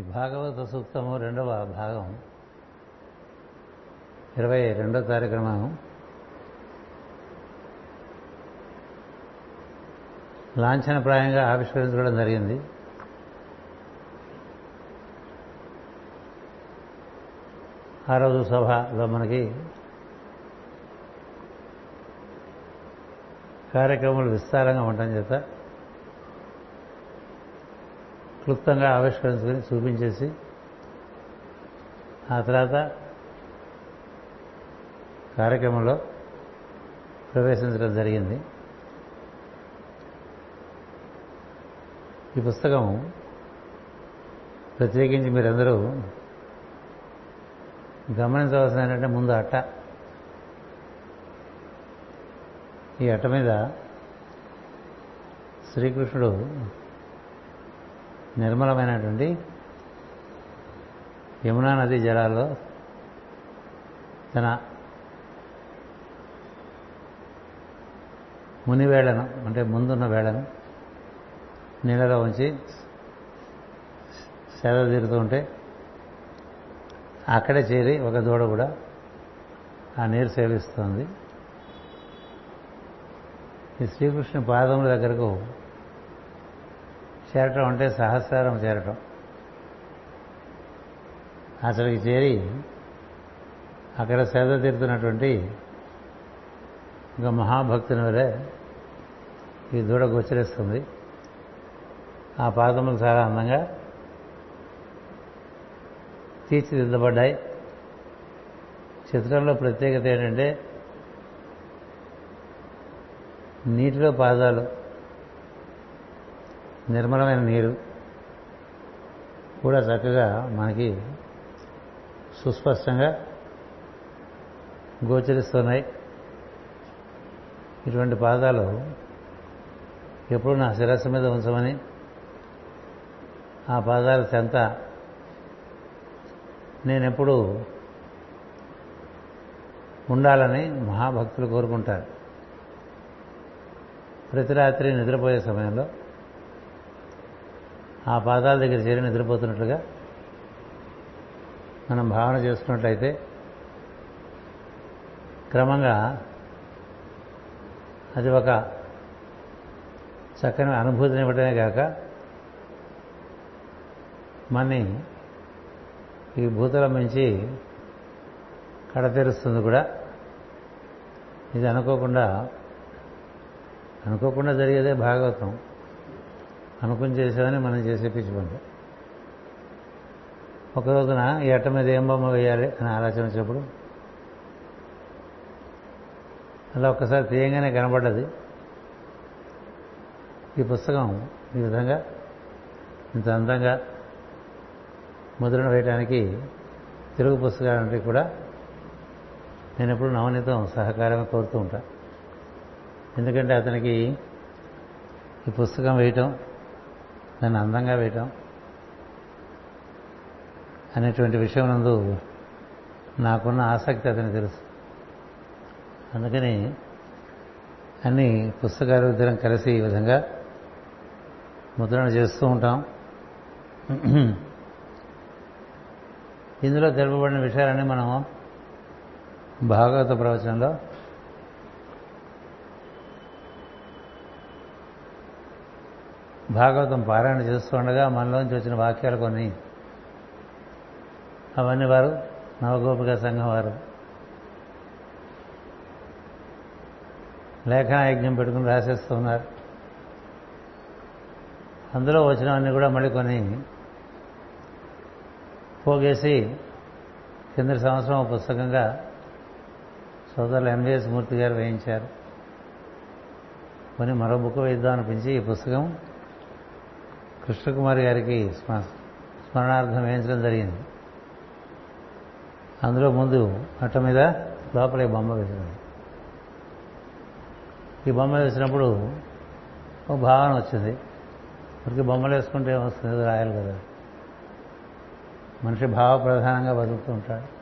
ఈ భాగవత సూక్తము రెండవ భాగం. ఇరవై రెండో కార్యక్రమం. లాంఛనప్రాయంగా ఆవిష్కరించడం జరిగింది. ఆ రోజు సభలో మనకి కార్యక్రమాలు విస్తారంగా ఉండటం చేత క్లుప్తంగా ఆవిష్కరించుకొని చూపించేసి ఆ తర్వాత కార్యక్రమంలో ప్రవేశించడం జరిగింది. ఈ పుస్తకం ప్రత్యేకించి మీరందరూ గమనించవలసిన ఏంటంటే ముందు అట్ట. ఈ అట్ట మీద శ్రీకృష్ణుడు నిర్మలమైనటువంటి యమునా నదీ జలాల్లో తన ముని వేళను అంటే ముందున్న వేళను నీళ్ళలో ఉంచి సేద తీరుతూ ఉంటే అక్కడే చేరి ఒక దూడ కూడా ఆ నీరు సేవిస్తోంది. ఈ శ్రీకృష్ణ పాదముల దగ్గరకు చేరటం అంటే సహస్రారం చేరటం. అసలుకి చేరి అక్కడ సేద తీరుతున్నటువంటి ఇంకా మహాభక్తుని వలె ఈ దూడ గోచరిస్తుంది. ఆ పాదములు చాలా అందంగా తీర్చిదిద్దబడ్డాయి. చిత్రంలో ప్రత్యేకత ఏంటంటే నీటిలో పాదాలు నిర్మలమైన నీరు కూడా చక్కగా మనకి సుస్పష్టంగా గోచరిస్తున్నాయి. ఇటువంటి పాదాలు ఎప్పుడు నా శిరస్సు మీద ఉంచమని ఆ పాదాల చెంత నేనెప్పుడు ఉండాలని మహాభక్తులు కోరుకుంటారు. ప్రతి రాత్రి నిద్రపోయే సమయంలో ఆ పాదాల దగ్గర చేరి నిద్రపోతున్నట్లుగా మనం భావన చేసుకున్నట్లయితే క్రమంగా అది ఒక చక్కని అనుభూతిని ఇవ్వటమే కాక మన్ని ఈ భూతలం నుంచి కడతెరుస్తుంది కూడా. ఇది అనుకోకుండా అనుకోకుండా జరిగేదే భాగవతం. అనుకుని చేసేదని మనం చేసే పిచ్చి పని ఒక రోజున ఈ అట్ట మీద ఏం బొమ్మ వేయాలి అని ఆలోచన వచ్చినప్పుడు అలా ఒక్కసారి తీయంగానే కనబడ్డది. ఈ పుస్తకం ఈ విధంగా ఇంత అందంగా ముద్రణ వేయడానికి తెలుగు పుస్తకాలంటే కూడా నేను ఎప్పుడు నవనీతం సహకారమే కోరుతూ ఉంటా. ఎందుకంటే అతనికి ఈ పుస్తకం వేయటం దాన్ని అందంగా వేయటం అనేటువంటి విషయం నందు నాకున్న ఆసక్తి అతనికి తెలుసు. అందుకని అన్ని పుస్తకాలు ఇద్దరం కలిసి ఈ విధంగా ముద్రణ చేస్తూ ఉంటాం. ఇందులో తెలుపబడిన విషయాలన్నీ మనం భాగవత ప్రవచనంలో భాగవతం పారాయణ చేస్తుండగా మనలోంచి వచ్చిన వాక్యాలు కొన్ని. అవన్నీ వారు నవగోపిక సంఘం వారు. లేఖన యజ్ఞం పెట్టుకుని రాసేస్తున్నారు అందులో వచ్చినవన్నీ కూడా మళ్ళీ కొన్ని. పోగేసి కింద సంవత్సరం పుస్తకంగా సోదరులు ఎన్విఎస్ మూర్తి గారు వేయించారు. కొన్ని మరో బుక్ వేద్దాం అనిపించి ఈ పుస్తకం కృష్ణకుమారి గారికి స్మరణార్థం వేయించడం జరిగింది. అందులో ముందు అట్ట మీద లోపల ఈ బొమ్మ వేసింది ఈ బొమ్మ వేసినప్పుడు ఒక భావన వచ్చింది. మనకి బొమ్మలు వేసుకుంటే ఏమొస్తుంది రాయాలి కదా. మనిషి భావ ప్రధానంగా బతుకుతూ ఉంటాడు.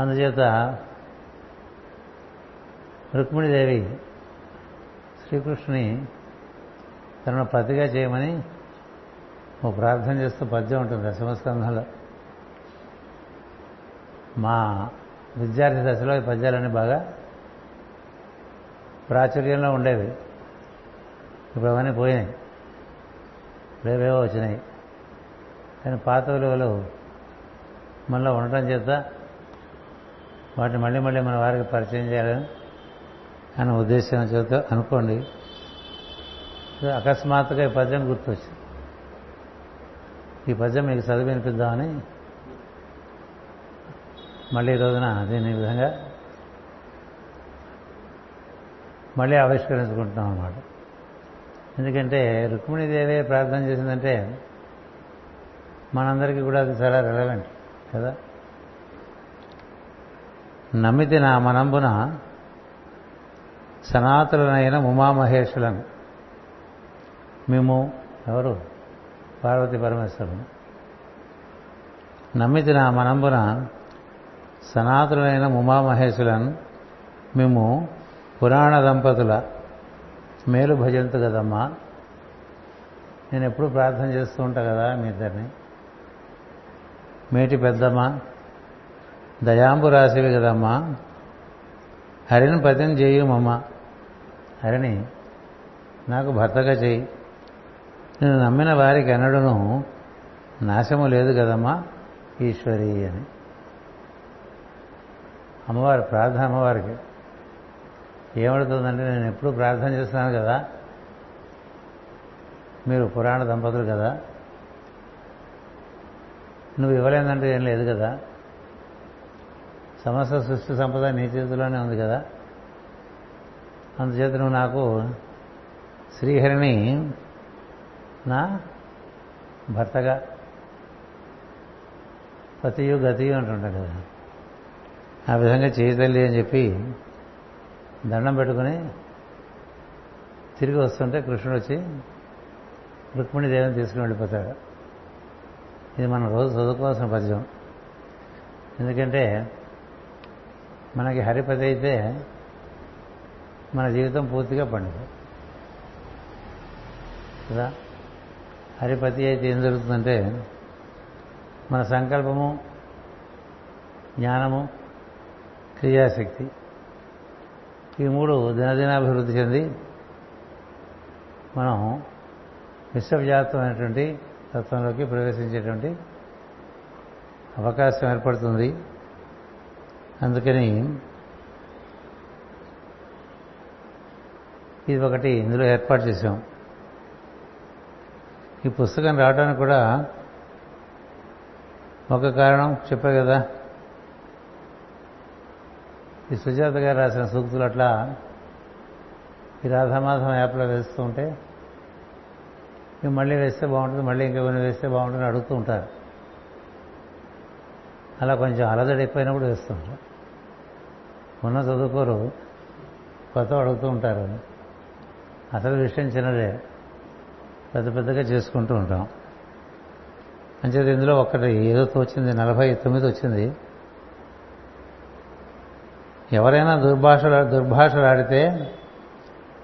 అందుచేత రుక్మిణీదేవి శ్రీకృష్ణుని తనను పతిగా చేయమని ఓ ప్రార్థన చేస్తూ పద్యం ఉంటుంది దశమస్కంధంలో మా విద్యార్థి దశలో ఈ పద్యాలన్నీ బాగా ప్రాచుర్యంలో ఉండేవి. ఇప్పుడు అవన్నీ పోయినాయి. రేవేవో వచ్చినాయి. కానీ పాత విలువలు మళ్ళీ ఉండటం చేత వాటిని మళ్ళీ మళ్ళీ మన వారికి పరిచయం చేయాలని అనే ఉద్దేశం చేత అనుకోండి. అకస్మాత్తుగా ఈ పద్యం గుర్తొచ్చింది. ఈ పద్యం మీకు చదివి వినిపిద్దామని మళ్ళీ ఈ రోజున దీని విధంగా మళ్ళీ ఆవిష్కరించుకుంటున్నాం అన్నమాట. ఎందుకంటే రుక్మిణీదేవి ప్రార్థన చేసిందంటే మనందరికీ కూడా అది చాలా రెలవెంట్ కదా? నమ్మితి నా మనంబున సనాతులనైన ఉమామహేశులను మేము ఎవరు? పార్వతి పరమేశ్వరం నమ్మితి నా మనంబున సనాతులైన ఉమామహేశులను మేము పురాణ దంపతుల మేలు భజంతు కదమ్మా. నేను ఎప్పుడు ప్రార్థన చేస్తూ ఉంటా కదా మీ ఇద్దరిని. మేటి పెద్దమ్మ దయాంబు రాసివి కదమ్మా. హరిని పతిని చేయుమమ్మ. హరిని నాకు భర్తగా చేయి. నేను నమ్మిన వారికి అనడును నాశము లేదు కదమ్మా ఈశ్వరి అని. అమ్మవారి ప్రార్థన అమ్మవారికి. ఏమడుతుందంటే నేను ఎప్పుడు ప్రార్థన చేస్తున్నాను కదా. మీరు పురాణ దంపతులు కదా. నువ్వు ఇవ్వలేదంటే ఏం లేదు కదా. సమస్త సృష్టి సంపద నీ చేతిలోనే ఉంది కదా. అందుచేత నువ్వు నాకు శ్రీహరిని నా భర్తగా పతియు గతియు అంటుంటాం కదా. ఆ విధంగా చేయతల్లి అని చెప్పి దండం పెట్టుకుని తిరిగి వస్తుంటే కృష్ణుడు వచ్చి రుక్మిణి దేవిని తీసుకుని వెళ్ళిపోతాడు. ఇది మనం రోజు చదువుకోవాల్సిన పద్యం. ఎందుకంటే మనకి హరిపతి అయితే మన జీవితం పూర్తిగా పండుగ. కదా? హరిపతి అయితే ఏం జరుగుతుందంటే మన సంకల్పము జ్ఞానము క్రియాశక్తి ఈ మూడు దినదినాభివృద్ధి చెంది మనం విశ్వవ్యాప్తమైనటువంటి తత్వంలోకి ప్రవేశించేటువంటి అవకాశం ఏర్పడుతుంది. అందుకని ఇది ఒకటి ఇందులో ఏర్పాటు చేశాం. ఈ పుస్తకం రావడానికి కూడా ఒక కారణం చెప్పే కదా. ఈ సుజాత గారు రాసిన సూక్తులు అట్లా ఈ రాధామాధం యాప్లో వేస్తూ ఉంటే ఇవి మళ్ళీ వేస్తే బాగుంటుంది మళ్ళీ ఇంకా వేస్తే బాగుంటుంది అడుగుతూ ఉంటారు. అలా కొంచెం అలజడి ఎక్కువైనప్పుడు వేస్తూ ఉంటారు. ఉన్న చదువుకోరు కొత్త అడుగుతూ ఉంటారు. అసలు విషయం చిన్నదే. పెద్ద పెద్దగా చేసుకుంటూ ఉంటాం. అంచేది ఇందులో ఒక్కటి ఏదో తోచింది నలభై తొమ్మిది వచ్చింది. ఎవరైనా దుర్భాష దుర్భాషలాడితే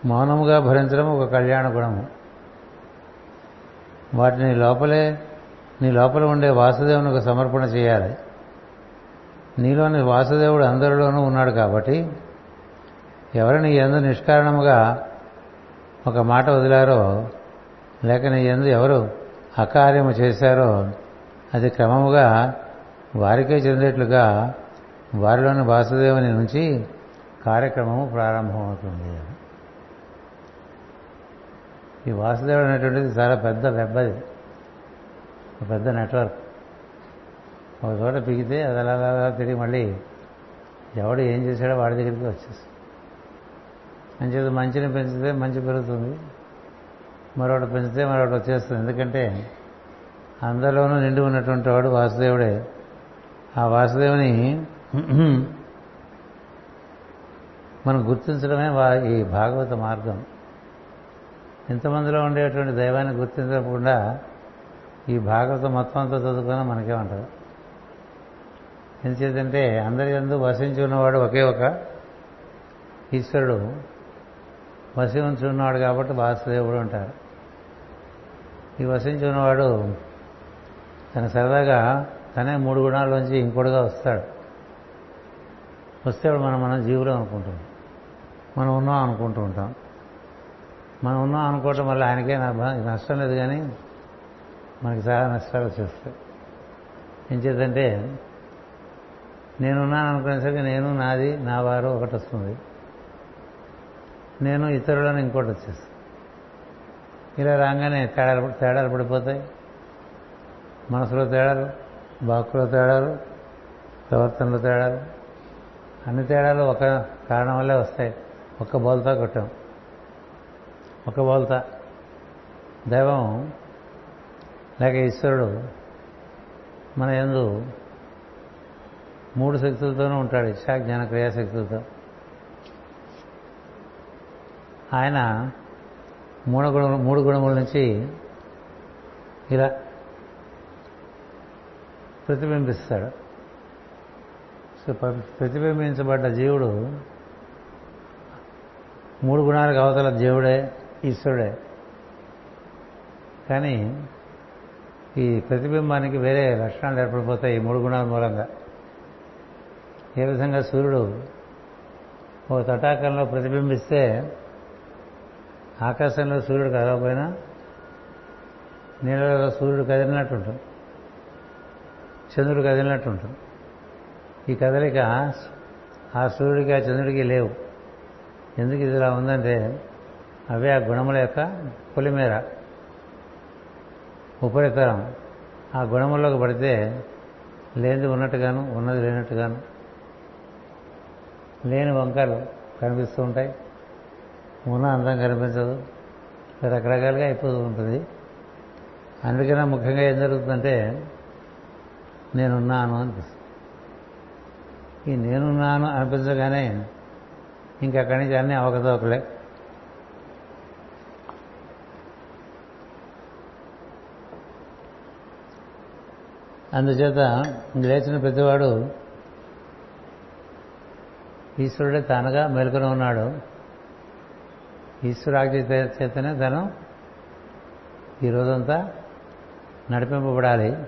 మౌనముగా భరించడం ఒక కళ్యాణ గుణము. వాటిని లోపలే నీ లోపల ఉండే వాసుదేవునికి సమర్పణ చేయాలి. నీలోని వాసుదేవుడు అందరిలోనూ ఉన్నాడు కాబట్టి ఎవరిని ఎందు నిష్కారణముగా ఒక మాట వదిలారో లేక నీ ఎందు ఎవరు అకార్యము చేశారో అది క్రమముగా వారికే చెందేట్లుగా వారిలోని వాసుదేవుని నుంచి కార్యక్రమము ప్రారంభమవుతుంది. ఈ వాసుదేవుడు అనేటువంటిది చాలా పెద్ద వెబ్ అది పెద్ద నెట్వర్క్. ఒక చోట పిగితే అది అలా తిరిగి మళ్ళీ ఎవడు ఏం చేశాడో వాడి దగ్గరికి వచ్చేస్తుంది. మంచిది మంచిని పెంచితే మంచి పెరుగుతుంది. మరొకటి పెంచితే మరొకటి వచ్చేస్తుంది. ఎందుకంటే అందరిలోనూ నిండి ఉన్నటువంటి వాడు వాసుదేవుడే. ఆ వాసుదేవుని మనం గుర్తించడమే ఈ భాగవత మార్గం. ఇంతమందిలో ఉండేటువంటి దైవాన్ని గుర్తించకుండా ఈ భాగవతం మొత్తం అంతా చదువుకున్నా మనకే ఉంటుంది. ఎందుచేతంటే అందరి ఎందు వసించి ఉన్నవాడు ఒకే ఒక ఈశ్వరుడు. వసి ఉన్నవాడు కాబట్టి వాసుదేవుడు అంటారు. ఈ వసించి ఉన్నవాడు తన సరదాగా తనే మూడు గుణాల్లోంచి ఇంకోటిగా వస్తాడు. వస్తే మనం మనం జీవులు అనుకుంటాం. మనం ఉన్నాం అనుకుంటూ ఉంటాం. మనం ఉన్నాం అనుకోవటం వల్ల ఆయనకే నష్టం లేదు కానీ మనకి చాలా నష్టాలు వచ్చేస్తాయి. ఏం చేద్దంటే నేనున్నాను అనుకునేసరికి నేను నాది నా వారు ఒకటి వస్తుంది. నేను ఇతరులను ఇంకోటి వచ్చేస్తాను ఇలా రాగానే తేడాలు తేడాలు పడిపోతాయి. మనసులో తేడాలు బాకులో తేడాలు ప్రవర్తనలో తేడాలు. అన్ని తేడాలు ఒక కారణం వల్లే వస్తాయి. ఒక్క బోల్తా కొట్టాం. ఒక బోల్తా. దైవం లేక ఈశ్వరుడు మన ఎందు మూడు శక్తులతోనూ ఉంటాడు ఇచ్చా జ్ఞాన క్రియాశక్తులతో. ఆయన మూడు గుణ మూడు గుణముల నుంచి ఇలా ప్రతిబింబిస్తాడు. సో ప్రతిబింబించబడ్డ జీవుడు మూడు గుణాలకు అవతల దేవుడే ఈశ్వరుడే. కానీ ఈ ప్రతిబింబానికి వేరే లక్షణాలు ఏర్పడిపోతాయి ఈ మూడు గుణాల మూలంగా. ఏ విధంగా సూర్యుడు ఓ తటాకంలో ప్రతిబింబిస్తే ఆకాశంలో సూర్యుడు కదలకపోయినా నీళ్ళలో సూర్యుడు కదిలినట్టు ఉంటుంది చంద్రుడు కదిలినట్టు ఉంటుంది ఈ కదలిక ఆ సూర్యుడికి ఆ చంద్రుడికి లేవు. ఎందుకు ఇది ఇలా ఉందంటే అవే ఆ గుణముల యొక్క పొలిమేర ఉపరితరం ఆ గుణముల్లోకి పడితే లేనిది ఉన్నట్టుగాను ఉన్నది లేనట్టుగాను లేని వంకలు కనిపిస్తూ ఉంటాయి. ఉన్న అందం కనిపించదు. రకరకాలుగా అయిపోతూ ఉంటుంది. అందుకనే ముఖ్యంగా ఏం జరుగుతుందంటే నేనున్నాను అనిపిస్తుంది. ఈ నేనున్నాను అనిపించగానే ఇంకక్కడి నుంచి అన్నీ అవకతవకలే. అందుచేత లేచిన ప్రతివాడు ఈశ్వరుడే తానుగా మెలుకొని ఉన్నాడు. ఈశ్వరాజ్ఞ చేతనే తను ఈ రోజంతా నడిపింపబడాలి.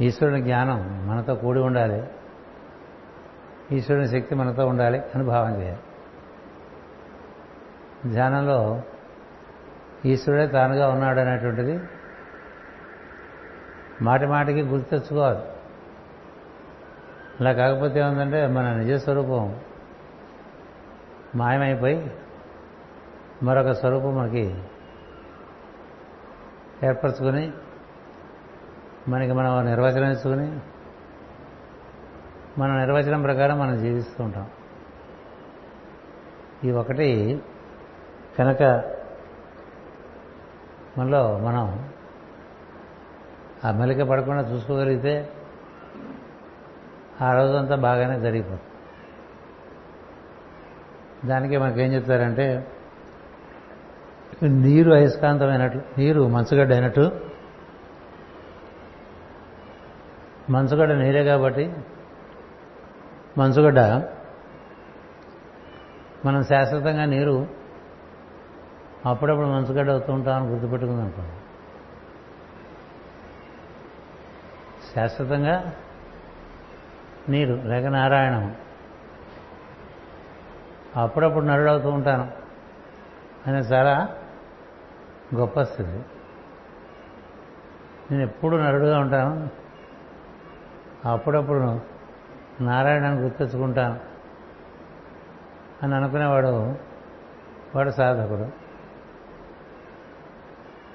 ఈశ్వరుని జ్ఞానం మనతో కూడి ఉండాలి. ఈశ్వరుని శక్తి మనతో ఉండాలి అని భావం చేయాలి. ధ్యానంలో ఈశ్వరుడే తానుగా ఉన్నాడు అనేటువంటిది మాటి మాటికి గుర్తు తెచ్చుకోవాలి. అలా కాకపోతే ఏముందంటే మన నిజస్వరూపం మాయమైపోయి మరొక స్వరూపం మనకి ఏర్పరచుకొని మనకి మనం నిర్వచనం ఇచ్చుకుని మన నిర్వచనం ప్రకారం మనం జీవిస్తూ ఉంటాం. ఈ ఒకటి కనుక మనలో మనం ఆ మెలిక పడకుండా చూసుకోగలిగితే ఆ రోజంతా బాగానే జరిగిపోతుంది. దానికి మనకేం చెప్తారంటే నీరు అయస్కాంతమైనట్లు నీరు మంచుగడ్డ అయినట్టు. మంచుగడ్డ నీరే కాబట్టి మంచుగడ్డ మనం శాశ్వతంగా నీరు అప్పుడప్పుడు మంచుగడ్డ అవుతూ ఉంటామని గుర్తుపెట్టుకుంది. అనుకోండి శాశ్వతంగా నీరు లేక నారాయణం అప్పుడప్పుడు నరుడవుతూ ఉంటాను. అనే చాలా గొప్ప స్థితి నేను ఎప్పుడు నరుడుగా ఉంటాను? అప్పుడప్పుడు నారాయణను గుర్తించుకుంటాను అని అనుకునేవాడు వాడు సాధకుడు.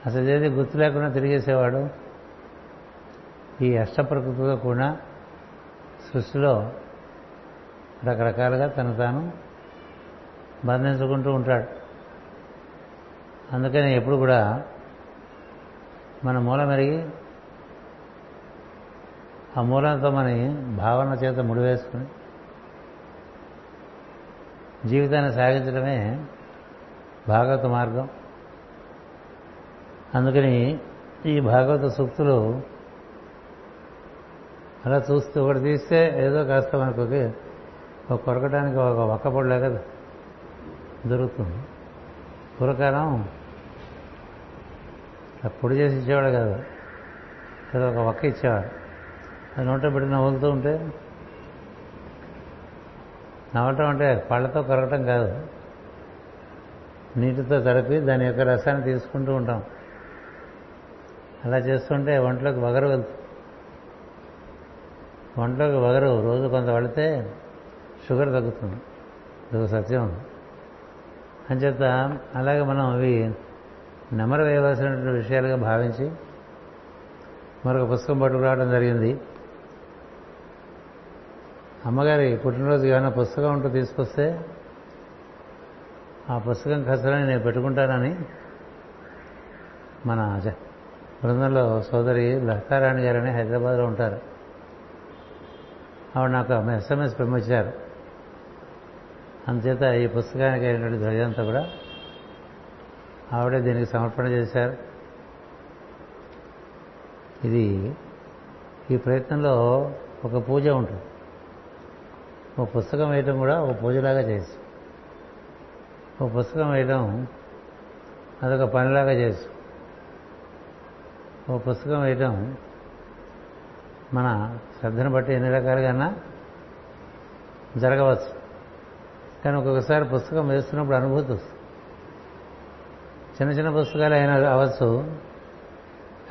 అసలు ఏది గుర్తు లేకుండా తిరిగేసేవాడు ఈ అష్టప్రకృతితో కూడా సృష్టిలో రకరకాలుగా తను తాను బంధించుకుంటూ ఉంటాడు. అందుకని ఎప్పుడు కూడా మన మూలం మెరిగి ఆ మూలంతో మన భావన చేత ముడివేసుకుని జీవితాన్ని సాగించడమే భాగవత మార్గం. అందుకని ఈ భాగవత సూక్తులు అలా చూస్తూ ఒకటి తీస్తే ఏదో కాస్త మనకు ఒక కొరకడానికి ఒక ఒక్కపొడిలాగా దొరుకుతుంది. పూర్వకాలం పొడి చేసి ఇచ్చేవాడు కాదు. ఏదో ఒక ఒక్క ఇచ్చేవాడు. అది నోట పెట్టి నవ్వులుతూ ఉంటే నవ్వటం అంటే పళ్ళతో కొరగటం కాదు. నీటితో కలిపి దాని యొక్క రసాన్ని తీసుకుంటూ ఉంటాం. అలా చేస్తుంటే ఒంట్లోకి వగరు వెళ్తుంది ఒంట్లోకి వగరు. రోజు కొంత పడితే షుగర్ తగ్గుతుంది. ఇది సత్యం. అని చెప్తా అలాగే మనం అవి నెమరు వేయవలసినటువంటి విషయాలుగా భావించి మరొక పుస్తకం పట్టుకురావడం జరిగింది. అమ్మగారి పుట్టినరోజు ఏమైనా పుస్తకం ఉంటూ తీసుకొస్తే ఆ పుస్తకం ఖర్చులని నేను పెట్టుకుంటానని మన బృందంలో సోదరి లహకారాణి గారని హైదరాబాద్లో ఉంటారు. ఆవిడ నాకు ఎస్ఎంఎస్ పంపించారు అందుచేత ఈ పుస్తకానికి అయినటువంటి ధ్వజంతా కూడా ఆవిడే దీనికి సమర్పణ చేశారు. ఇది ఈ ప్రయత్నంలో ఒక పూజ ఉంటుంది. ఒక పుస్తకం వేయటం కూడా ఒక పూజలాగా చేసి ఒక పుస్తకం వేయడం అదొక పనిలాగా చేసి ఒక పుస్తకం వేయటం మన శ్రద్ధను బట్టి ఎన్ని రకాలుగా జరగవచ్చు. కానీ ఒక్కొక్కసారి పుస్తకం వేస్తున్నప్పుడు అనుభూతి వస్తుంది. చిన్న చిన్న పుస్తకాలు అయినా అవచ్చు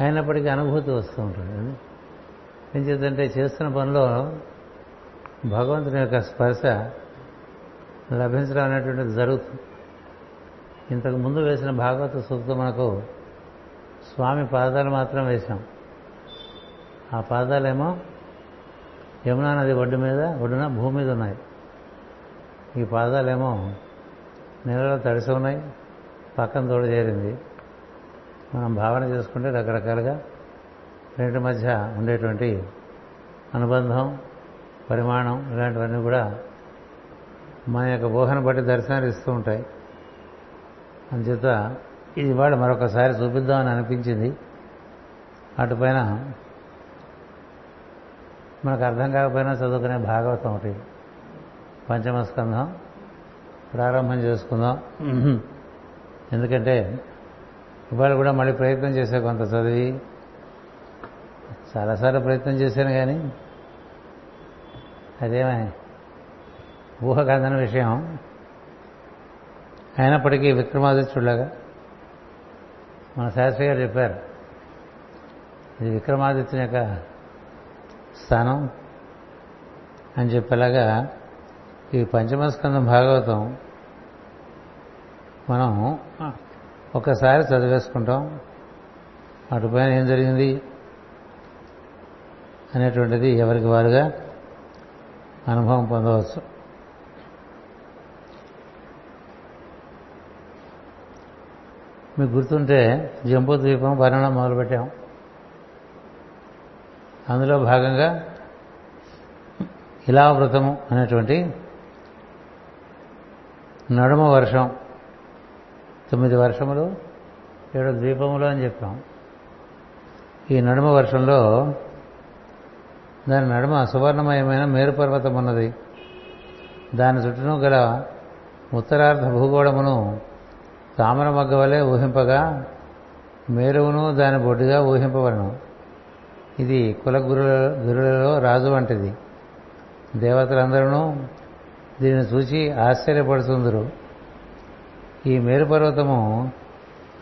అయినప్పటికీ అనుభూతి వస్తూ ఉంటుంది. ఏం చేద్దంటే చేస్తున్న పనిలో భగవంతుని యొక్క స్పర్శ లభించడం అనేటువంటిది జరుగుతుంది. ఇంతకు ముందు వేసిన భాగవత సూక్తం మనకు స్వామి పాదాలు మాత్రం వేశాం. ఆ పాదాలేమో యమునా నది ఒడ్డు మీద ఒడ్డున భూమి మీద ఉన్నాయి. ఈ పాదాలేమో నీళ్ళలో తడిసి ఉన్నాయి. పక్కన తోడు చేరింది. మనం భావన చేసుకుంటే రకరకాలుగా రెండింటి మధ్య ఉండేటువంటి అనుబంధం పరిమాణం ఇలాంటివన్నీ కూడా మన యొక్క ఊహను బట్టి దర్శనాలు ఇస్తూ ఉంటాయి. అందుచేత ఇది ఇవాళ మరొకసారి చూపిద్దామని అనిపించింది. అటుపైన మనకు అర్థం కాకపోయినా చదువుకునే భాగవతం ఒకటి. పంచమ స్కంధం. ప్రారంభం చేసుకుందాం. ఎందుకంటే ఇవాళ కూడా మళ్ళీ ప్రయత్నం చేసే కొంత చదివి చాలాసార్లు ప్రయత్నం చేశాను కానీ అదేమని ఊహ కాదని విషయం. అయినప్పటికీ విక్రమాదిత్యుడులాగా మన శాస్త్రి గారు చెప్పారు ఇది విక్రమాదిత్యుని యొక్క స్థానం అని చెప్పేలాగా ఈ పంచమస్కందం భాగవతం మనం ఒకసారి చదివేసుకుంటాం. అటుపైన ఏం జరిగింది? అనేటువంటిది ఎవరికి వారుగా అనుభవం పొందవచ్చు. మీకు గుర్తుంటే జంబూ ద్వీపం వర్ణనం మొదలుపెట్టాం. అందులో భాగంగా ఇలావృతము అనేటువంటి నడుమ వర్షం తొమ్మిది వర్షములు ఏడు ద్వీపములు అని చెప్పాం. ఈ నడుమ వర్షంలో దాని నడుమ సువర్ణమయమైన మేరుపర్వతం ఉన్నది. దాని చుట్టూను గల ఉత్తరార్ధ భూగోళమును తామర మగ్గ వలె ఊహింపగా మేరువును దాని బొడ్డుగా ఊహింపవలను ఇది కుల గురులలో రాజు వంటిది. దేవతలందరూ దీన్ని చూసి ఆశ్చర్యపడుతుందరు. ఈ మేరుపర్వతము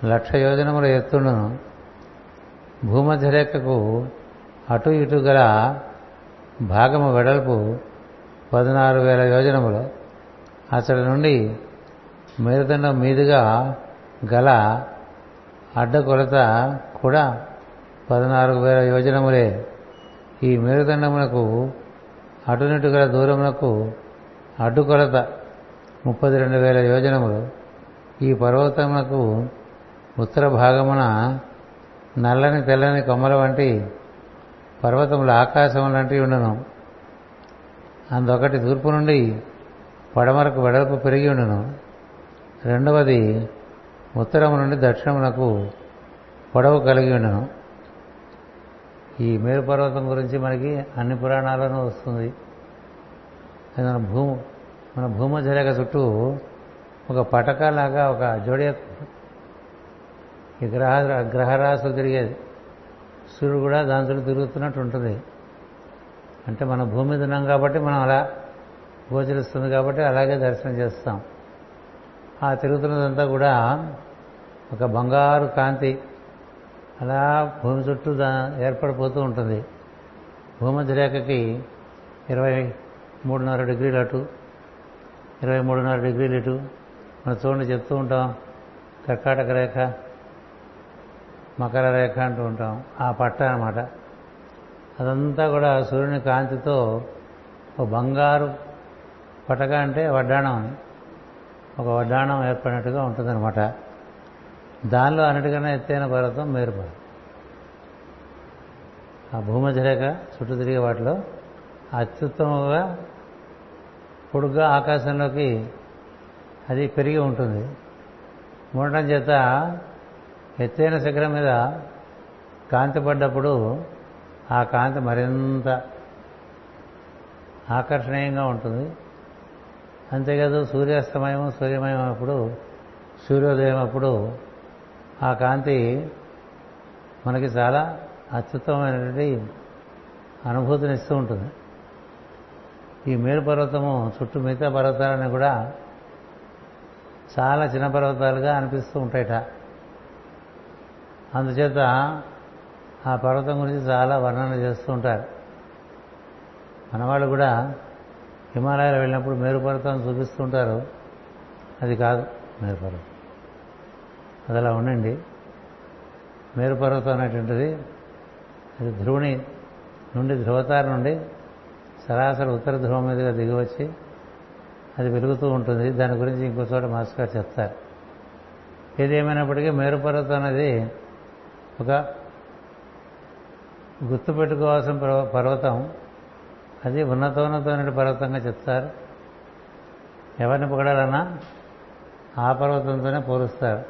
లక్ష యోజనముల ఎత్తును భూమధ్యరేఖకు అటు ఇటు గల భాగము వెడల్పు పదనారు వేల యోజనములు. అతడి నుండి మేరుదండం మీదుగా గల అడ్డకొలత కూడా పదనాలుగు వేల యోజనములే. ఈ మేరుదండమునకు అటునిటు గల దూరమునకు అడ్డుకొలత ముప్పది రెండు వేల యోజనములు. ఈ పర్వతమునకు ఉత్తర భాగమున నల్లని తెల్లని కొమ్మల వంటి పర్వతములు ఆకాశం లాంటివి ఉండను. అందొకటి తూర్పు నుండి పడమరకు వెడల్పు పెరిగి ఉండను. రెండవది ఉత్తరము నుండి దక్షిణమునకు పొడవు కలిగి ఉండను. ఈ మేరు పర్వతం గురించి మనకి అన్ని పురాణాలను వస్తుంది. మన భూ మన భూమధ్యరేఖ చుట్టూ ఒక పటకలాగా ఒక జోడి ఈ గ్రహ గ్రహరాశులు తిరిగేది సూర్యుడు కూడా దాంతో తిరుగుతున్నట్టు ఉంటుంది. అంటే మన భూమి మీద ఉన్నాం కాబట్టి మనం అలా గోచరిస్తుంది కాబట్టి అలాగే దర్శనం చేస్తాం. ఆ తిరుగుతున్నదంతా కూడా ఒక బంగారు కాంతి. అలా భూమి చుట్టూ దా ఏర్పడిపోతూ ఉంటుంది. భూమధ్య రేఖకి ఇరవై మూడున్నర డిగ్రీలు అటు ఇరవై మూడున్నర డిగ్రీలు ఇటు మనం చూడండి చెప్తూ ఉంటాం. కర్కాటక రేఖ మకర రేఖ అంటూ ఉంటాం. ఆ పట్ట అనమాట అదంతా కూడా సూర్యుని కాంతితో ఒక బంగారు పటక అంటే వడ్డాణం అని. ఒక వడ్డాణం ఏర్పడినట్టుగా ఉంటుందన్నమాట. దానిలో అన్నిటికన్నా ఎత్తైన పర్వతం మేరు పర్వతం ఆ భూమధ్య రేఖ చుట్టూ తిరిగే వాటిలో అత్యుత్తమంగా పొడుగ్గా ఆకాశంలోకి అది పెరిగి ఉంటుంది. ఉండటం చేత ఎత్తైన శిఖరం మీద కాంతి పడ్డప్పుడు ఆ కాంతి మరింత ఆకర్షణీయంగా ఉంటుంది. అంతేకాదు సూర్యాస్తమయం సూర్యమయం అప్పుడు సూర్యోదయం అప్పుడు ఆ కాంతి మనకి చాలా అత్యుత్తమైనటువంటి అనుభూతినిస్తూ ఉంటుంది. ఈ మేలు పర్వతము చుట్టూ మిగతా పర్వతాలని కూడా చాలా చిన్న పర్వతాలుగా అనిపిస్తూ ఉంటాయట. అందుచేత ఆ పర్వతం గురించి చాలా వర్ణన చేస్తూ ఉంటారు. మనవాళ్ళు కూడా హిమాలయాలు వెళ్ళినప్పుడు మేరు పర్వతాన్ని చూపిస్తూ ఉంటారు. అది కాదు మేరు పర్వతం. అది అలా ఉండండి. మేరు పర్వతం అనేటువంటిది అది ధ్రువుని నుండి ధ్రువతార నుండి సరాసరి ఉత్తర ధ్రువం మీదుగా దిగివచ్చి అది వెలుగుతూ ఉంటుంది. దాని గురించి ఇంకో చోట మాస్టర్ గారు చెప్తారు. ఏదేమైనప్పటికీ మేరు పర్వతం అనేది ఒక గుర్తుపెట్టుకోవాల్సిన పర్వతం. అది ఉన్నతోన్నతమైన పర్వతంగా చెప్తారు. ఎవరిని పొగడాలన్నా ఆ పర్వతంతోనే పోలుస్తారు.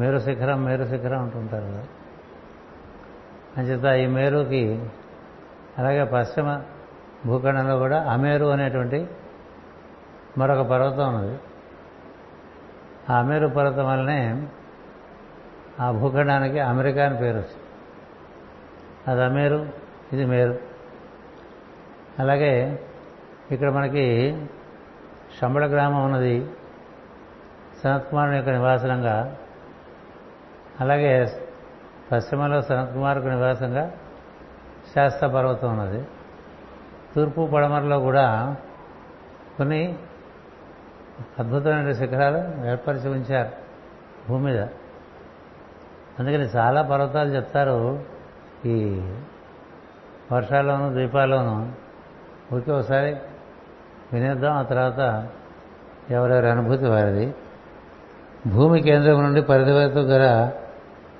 మేరు శిఖరం మేరు శిఖరం అంటుంటారు కదా. అంచేత ఈ మేరుకి అలాగే పశ్చిమ భూఖండంలో కూడా అమేరు అనేటువంటి మరొక పర్వతం ఉన్నది. ఆ అమెరు పర్వతం వల్లనే ఆ భూఖండానికి అమెరికా అని పేరు వచ్చింది అది అమేరు ఇది మేరు. అలాగే ఇక్కడ మనకి శంబళ గ్రామం ఉన్నది. సనత్కుమారుని యొక్క నివాసనంగా అలాగే పశ్చిమలో సనత్కుమారుకు నివాసంగా శాస్త్ర పర్వతం ఉన్నది. తూర్పు పడమరలో కూడా కొన్ని అద్భుతమైన శిఖరాలు ఏర్పరిచి ఉంచారు భూమి మీద అందుకని చాలా పర్వతాలు చెప్తారు ఈ వర్షాల్లోనూ ద్వీపాల్లోనూ. ఊరికే ఒకసారి వినేద్దాం ఆ తర్వాత ఎవరెవరి అనుభూతి వారిది. భూమి కేంద్రం నుండి పరిధి వరకు గల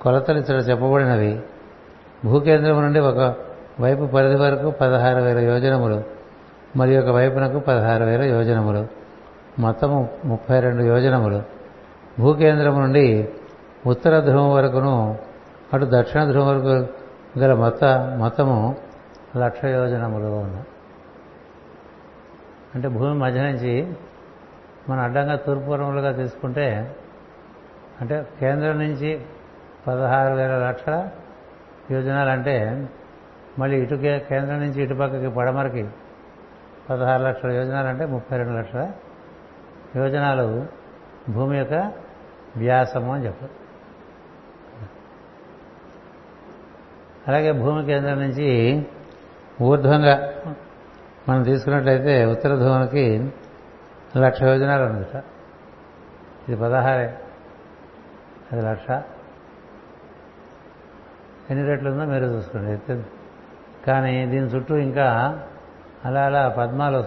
కొలతలు ఇక్కడ చెప్పబడినవి. భూకేంద్రం నుండి ఒక వైపు పరిధి వరకు పదహారు వేల యోజనములు మరి ఒక వైపునకు పదహారు వేల యోజనములు. మొత్తము ముప్పై రెండు యోజనములు. భూకేంద్రం నుండి ఉత్తర ధ్రువం వరకును అటు దక్షిణ ధ్రువం వరకు గల మొత్త మొత్తము లక్ష యోజనములు ఉన్నాయి అంటే భూమి మధ్య నుంచి మనం అడ్డంగా తూర్పురములుగా తీసుకుంటే అంటే కేంద్రం నుంచి పదహారు వేల లక్షల యోజనాలు అంటే మళ్ళీ ఇటు కేంద్రం నుంచి ఇటుపక్కకి పడమరకి పదహారు లక్షల యోజనాలు అంటే ముప్పై రెండు లక్షల యోజనాలు భూమి యొక్క వ్యాసము అని చెప్పారు. అలాగే భూమి కేంద్రం నుంచి ఊర్ధ్వంగా మనం తీసుకున్నట్లయితే ఉత్తర ధ్రువానికి లక్ష యోజనాలు ఉందిట ఇది పదహారే. అది లక్ష. ఎన్ని రెట్లు ఉందో మీరు చూసుకోండి. ఎత్తు కానీ దీని చుట్టూ ఇంకా అలా అలా పద్మాలు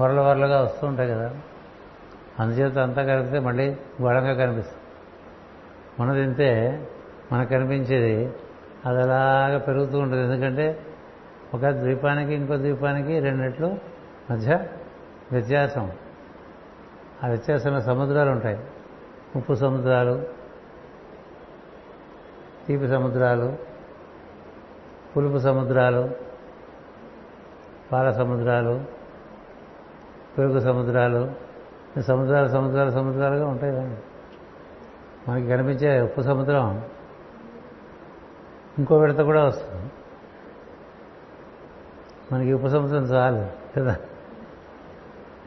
వరల వరలుగా వస్తూ ఉంటాయి కదా. అందుచేత అంతా కలిపితే మళ్ళీ గొడంగా కనిపిస్తుంది. మన తింటే మనకు కనిపించేది అది అలాగా పెరుగుతూ ఉంటుంది. ఎందుకంటే ఒక ద్వీపానికి ఇంకో ద్వీపానికి రెండిట్లు మధ్య వ్యత్యాసం. ఆ వ్యత్యాసంలో సముద్రాలు ఉంటాయి. ఉప్పు సముద్రాలు తీపి సముద్రాలు పులుపు సముద్రాలు పాల సముద్రాలు పెరుగు సముద్రాలు సముద్రాలు సముద్రాలు సముద్రాలుగా ఉంటాయి మనకి కనిపించే ఉప్పు సముద్రం ఇంకో విడత కూడా వస్తుంది. మనకి ఉప్పు సముద్రం చాలు కదా?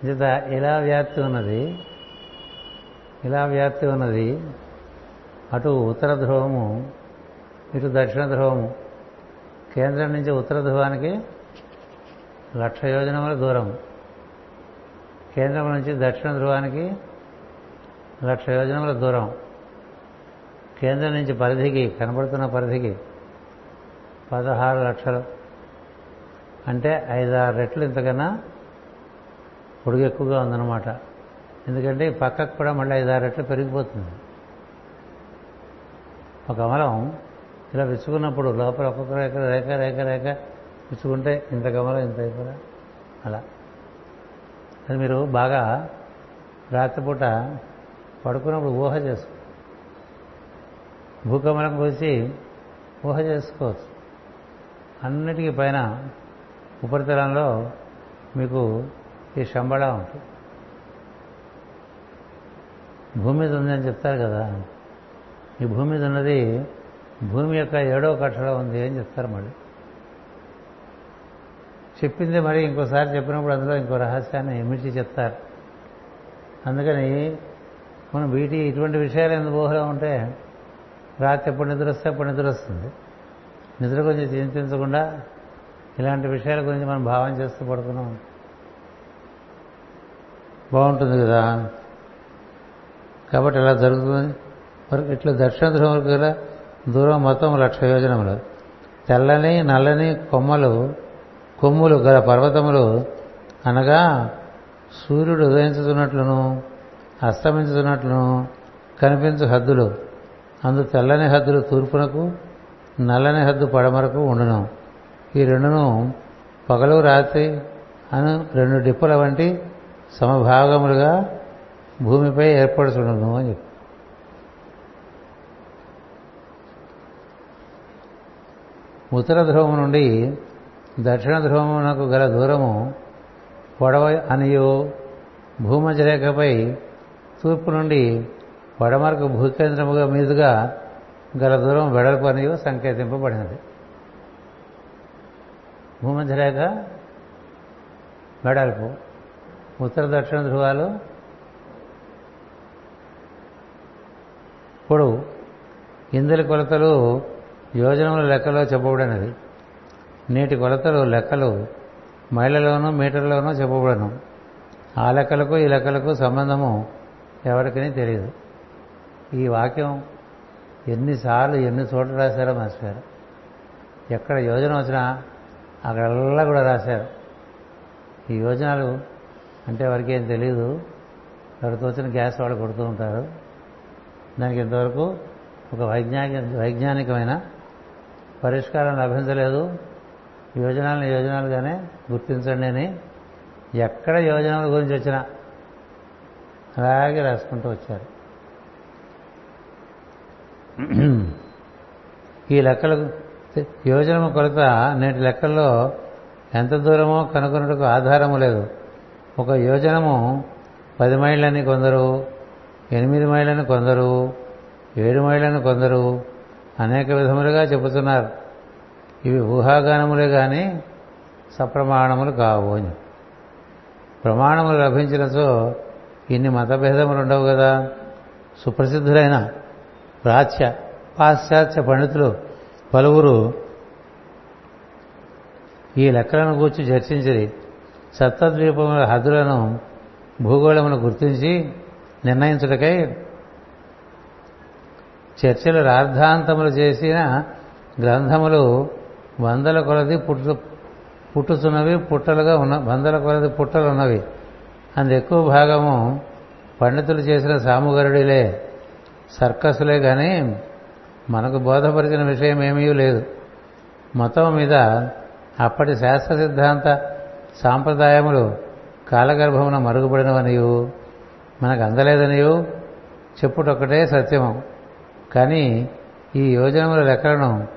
చేత ఇలా వ్యాప్తి ఉన్నది ఇలా వ్యాప్తి ఉన్నది అటు ఉత్తర ధ్రువము ఇటు దక్షిణ ధ్రువము. కేంద్రం నుంచి ఉత్తర ధ్రువానికి లక్ష యోజనముల దూరం కేంద్రం నుంచి దక్షిణ ధ్రువానికి లక్ష యోజనముల దూరం. కేంద్రం నుంచి పరిధికి కనబడుతున్న పరిధికి పదహారు లక్షలు. అంటే ఐదారు రెట్లు ఇంతకన్నా పొడుగు ఎక్కువగా ఉందన్నమాట. ఎందుకంటే ఈ పక్కకు కూడా మళ్ళీ ఐదారు రెట్లు పెరిగిపోతుంది. ఒక అమలం ఇలా విసుకున్నప్పుడు లోపల ఒక్కొక్క రేఖ రేఖ రేఖ రేఖ విసుకుంటే ఇంత గమలం ఇంత అయిపోదా అలా. అది మీరు బాగా రాత్రిపూట పడుకున్నప్పుడు ఊహ చేసుకో. భూకంపనం గురించి ఊహ చేసుకోవచ్చు. అన్నిటికీ పైన ఉపరితలంలో మీకు ఈ శంబళ ఉంటుంది. భూమి మీద ఉందని చెప్తారు కదా. ఈ భూమి మీద ఉన్నది భూమి యొక్క ఏడో కట్టలో ఉంది అని చెప్తారు మళ్ళీ. చెప్పింది మరి ఇంకోసారి చెప్పినప్పుడు అందులో ఇంకో రహస్యాన్ని ఎమిటి చెప్తారు. అందుకని మనం వీటి ఇటువంటి విషయాలు ఎందుకు బోహలో ఉంటే రాత్రి ఎప్పుడు నిద్ర వస్తే అప్పుడు నిద్ర వస్తుంది. నిద్ర గురించి చింతించకుండా ఇలాంటి విషయాల గురించి మనం భావం చేస్తూ పడుకున్నాం. బాగుంటుంది కదా? కాబట్టి ఎలా జరుగుతుంది. వరకు ఇట్లా దక్షిణ ధ్రువం గల దూరం మొత్తం లక్ష యోజనములు. తెల్లని నల్లని కొమ్మలు కొమ్ములు గల పర్వతములు అనగా సూర్యుడు ఉదయించుతున్నట్లును అస్తమించుతున్నట్లును కనిపించు హద్దులు. అందు తెల్లని హద్దులు తూర్పునకు నల్లని హద్దు పడమరకు ఉండును. ఈ రెండును పగలు రాత్రి అను రెండు డిప్పుల వంటి సమభాగములుగా భూమిపై ఏర్పడుచుండును అని చెప్పి. ఉత్తర ధ్రువం నుండి దక్షిణ ధ్రువమునకు గల దూరము పొడవ అనియు భూమధ్యరేఖపై తూర్పు నుండి పడమరకు భూకేంద్రముగా మీదుగా గల దూరం వెడల్పు అనియు సంకేతింపబడినది. భూమధ్యరేఖ వెడల్పు. ఉత్తర దక్షిణ ధ్రువాలు పొడవు. ఇందుల కొలతలు యోజనముల లెక్కలో చెప్పబడినది. నేటి కొలతలు లెక్కలు మైళ్ళలోనూ మీటర్లోనూ చెప్పబడను. ఆ లెక్కలకు ఈ లెక్కలకు సంబంధము ఎవరికని తెలియదు. ఈ వాక్యం ఎన్నిసార్లు ఎన్ని చోట్ల రాశారో మర్చిపోయారు ఎక్కడ యోజన వచ్చినా అక్కడల్లా కూడా రాశారు. ఈ యోజనాలు అంటే వారికి ఏం తెలియదు ఎవరికి వచ్చిన గ్యాస్ వాళ్ళు కొడుతూ ఉంటారు. దానికి ఇంతవరకు ఒక వైజ్ఞానిక వైజ్ఞానికమైన పరిష్కారం లభించలేదు. యోజనాలను యోజనాలుగానే గుర్తించండి అని ఎక్కడ యోజనాల గురించి వచ్చినా అలాగే రాసుకుంటూ వచ్చారు. ఈ లెక్కలు యోజనము కొలత నేటి లెక్కల్లో ఎంత దూరమో కనుగొనటకు ఆధారము లేదు. ఒక యోజనము పది మైళ్ళని కొందరు ఎనిమిది మైళ్ళని కొందరు ఏడు మైళ్ళని కొందరు అనేక విధములుగా చెబుతున్నారు. ఇవి ఊహాగానములే కానీ సప్రమాణములు కావు అని ప్రమాణములు లభించినచో ఇన్ని మతభేదములు ఉండవు కదా సుప్రసిద్ధులైన ప్రాచ్య పాశ్చాత్య పండితులు పలువురు ఈ లెక్కలను కూర్చి చర్చించి సప్తద్వీపముల హద్దులను భూగోళమును గుర్తించి నిర్ణయించుటకై చర్చలు రార్థాంతములు చేసిన గ్రంథములు వందల కొలది పుట్టు పుట్టుతున్నవి పుట్టలుగా ఉన్న వందల కొలది పుట్టలు ఉన్నవి అందు ఎక్కువ భాగము పండితులు చేసిన సాముగరుడిలే సర్కసులే కానీ మనకు బోధపరిచిన విషయం ఏమీ లేదు. మొత్తం మీద అప్పటి శాస్త్ర సిద్ధాంత సాంప్రదాయములు కాలగర్భమున మరుగుపడినవనియు మనకు అందలేదనియు చెప్పుటొక్కటే సత్యము. కానీ ఈ యోజనముల లెక్కలను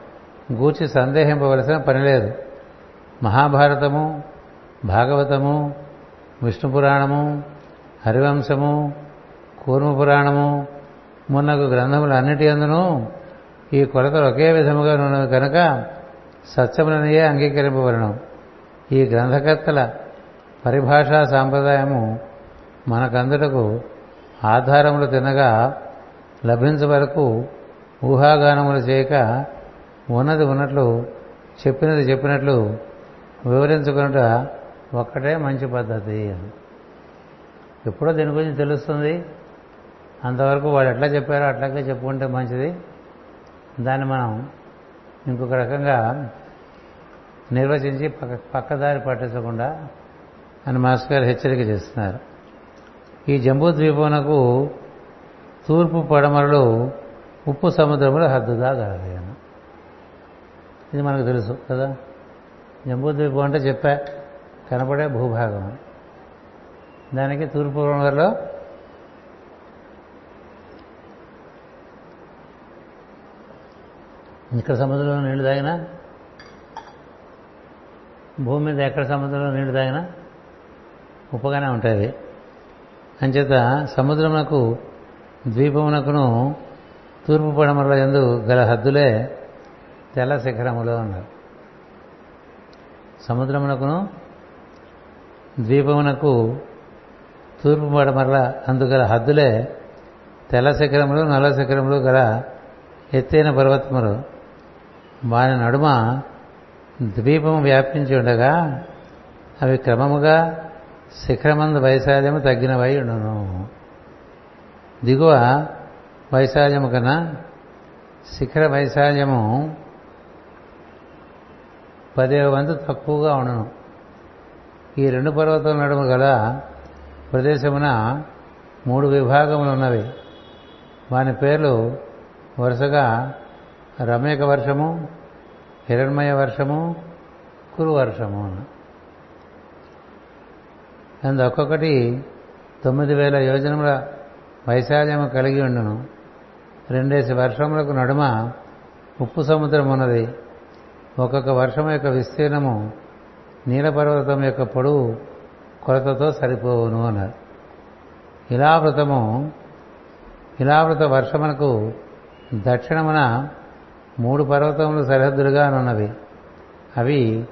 గూర్చి సందేహింపవలసిన పని లేదు. మహాభారతము భాగవతము విష్ణు పురాణము హరివంశము కూర్మ పురాణము మున్నకు గ్రంథములన్నిటి అందును ఈ కొలతలు ఒకే విధముగా ఉన్నవి కనుక సత్యములనియే అంగీకరింపబడను. ఈ గ్రంథకర్తల పరిభాషా సాంప్రదాయము మనకందుటకు ఆధారములు తినగా లభించే వరకు ఊహాగానములు చేయక ఉన్నది ఉన్నట్లు చెప్పినది చెప్పినట్లు వివరించుకున్నట ఒక్కటే మంచి పద్ధతి ఎప్పుడో దీని గురించి తెలుస్తుంది. అంతవరకు వాళ్ళు ఎట్లా చెప్పారో అట్లాగే చెప్పుకుంటే మంచిది. దాన్ని మనం ఇంకొక రకంగా నిర్వచించి పక్క పక్కదారి పట్టించకుండా అని మాస్టర్ గారు హెచ్చరిక చేస్తున్నారు. ఈ జంబూ ద్వీపమునకు తూర్పు పడమరలు ఉప్పు సముద్రములు హద్దుగా గలవేను ఇది మనకు తెలుసు కదా? జంబూ ద్వీపం అంటే చెప్పా కనపడే భూభాగం. దానికి తూర్పు గోదావరిలో ఇక్కడ సముద్రంలో నీళ్ళు తాగినా? భూమి మీద ఎక్కడ సముద్రంలో నీళ్ళు తాగినా? ఉప్పగానే ఉంటుంది అంచేత సముద్రమునకు ద్వీపమునకును తూర్పు పడమరల ఎందు గల హద్దులే తెల్ల శిఖరములో ఉన్నారు. సముద్రమునకును ద్వీపమునకు తూర్పు పడమరల అందుగల హద్దులే తెల్ల శిఖరములు నల్ల శిఖరములు గల ఎత్తైన పర్వతములు. వాని నడుమ ద్వీపము వ్యాపించి ఉండగా అవి క్రమముగా శిఖరమందు వైశాల్యము తగ్గినవై ఉండును. దిగువ వైశాల్యము కన్నా శిఖర వైశాల్యము పదేవ వంతు తక్కువగా ఉండను. ఈ రెండు పర్వతాల నడుమ గల ప్రదేశమున మూడు విభాగములు ఉన్నవి. వాని పేర్లు వరుసగా రమేక వర్షము హిరణ్మయ వర్షము కురు వర్షము అందు ఒక్కొక్కటి తొమ్మిది వేల యోజనముల వైశాల్యము కలిగి ఉండును. రెండేసి వర్షములకు నడుమ ఉప్పు సముద్రం ఉన్నది ఒక్కొక్క వర్షం యొక్క విస్తీర్ణము నీలపర్వతం యొక్క పొడవు కొలతతో సరిపోవును అన్నారు. ఇలావృతము ఇలావృత వర్షమునకు దక్షిణమున మూడు పర్వతములు సరిహద్దులుగా ఉన్నవి అవి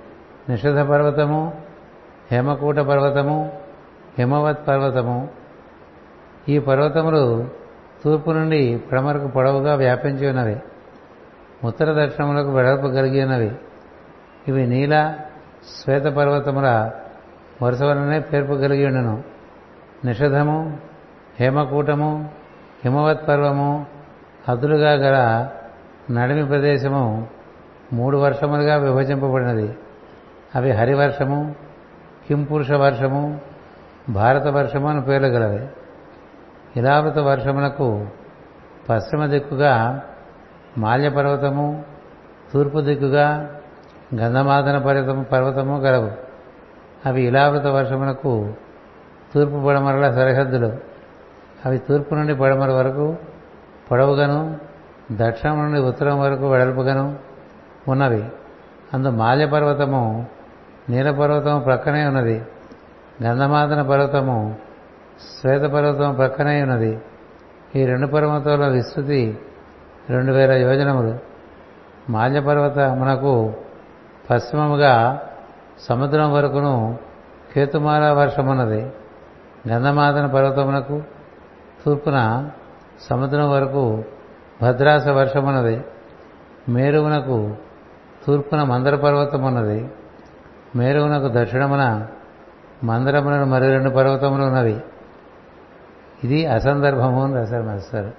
నిషధ పర్వతము హేమకూట పర్వతము హిమవత్ పర్వతము. ఈ పర్వతములు తూర్పు నుండి పడమరకు పొడవుగా వ్యాపించి ఉన్నవి. ఉత్తర దక్షిణములకు వెడల్పు కలిగినవి ఇవి నీల శ్వేత పర్వతముల వరుస వలనే పేర్పు కలిగి ఉండను. నిషధము హేమకూటము హిమవత్ పర్వము అదులుగా గల నడిమి ప్రదేశము మూడు వర్షములుగా విభజింపబడినది. అవి హరివర్షము కింపురుష వర్షము భారత వర్షము అని పేర్లు గలవి. ఇలావృత వర్షములకు పశ్చిమ దిక్కుగా మాల్యపర్వతము తూర్పు దిక్కుగా గంధమాదన పర్వతము పర్వతము గలవు. అవి ఇలావృత వర్షమునకు తూర్పు పడమరల సరిహద్దులు. అవి తూర్పు నుండి పడమర వరకు పొడవుగాను దక్షిణం నుండి ఉత్తరం వరకు వెడల్పుగాను ఉన్నవి. అందు మాల్యపర్వతము నీలపర్వతము ప్రక్కనే ఉన్నది. గంధమాదన పర్వతము శ్వేతపర్వతం ప్రక్కనే ఉన్నది. ఈ రెండు పర్వతాల విస్తృతి రెండు వేల యోజనములు. మాల్యపర్వతమునకు పశ్చిమముగా సముద్రం వరకును కేతుమాల వర్షమున్నది. గంధమాదన పర్వతమునకు తూర్పున సముద్రం వరకు భద్రాస వర్షమున్నది. మేరువునకు తూర్పున మందర పర్వతం ఉన్నది మేరువునకు దక్షిణమున మందరమున మరి రెండు పర్వతములు ఉన్నవి. ఇది అసందర్భము అని రాశారు మాస్టర్.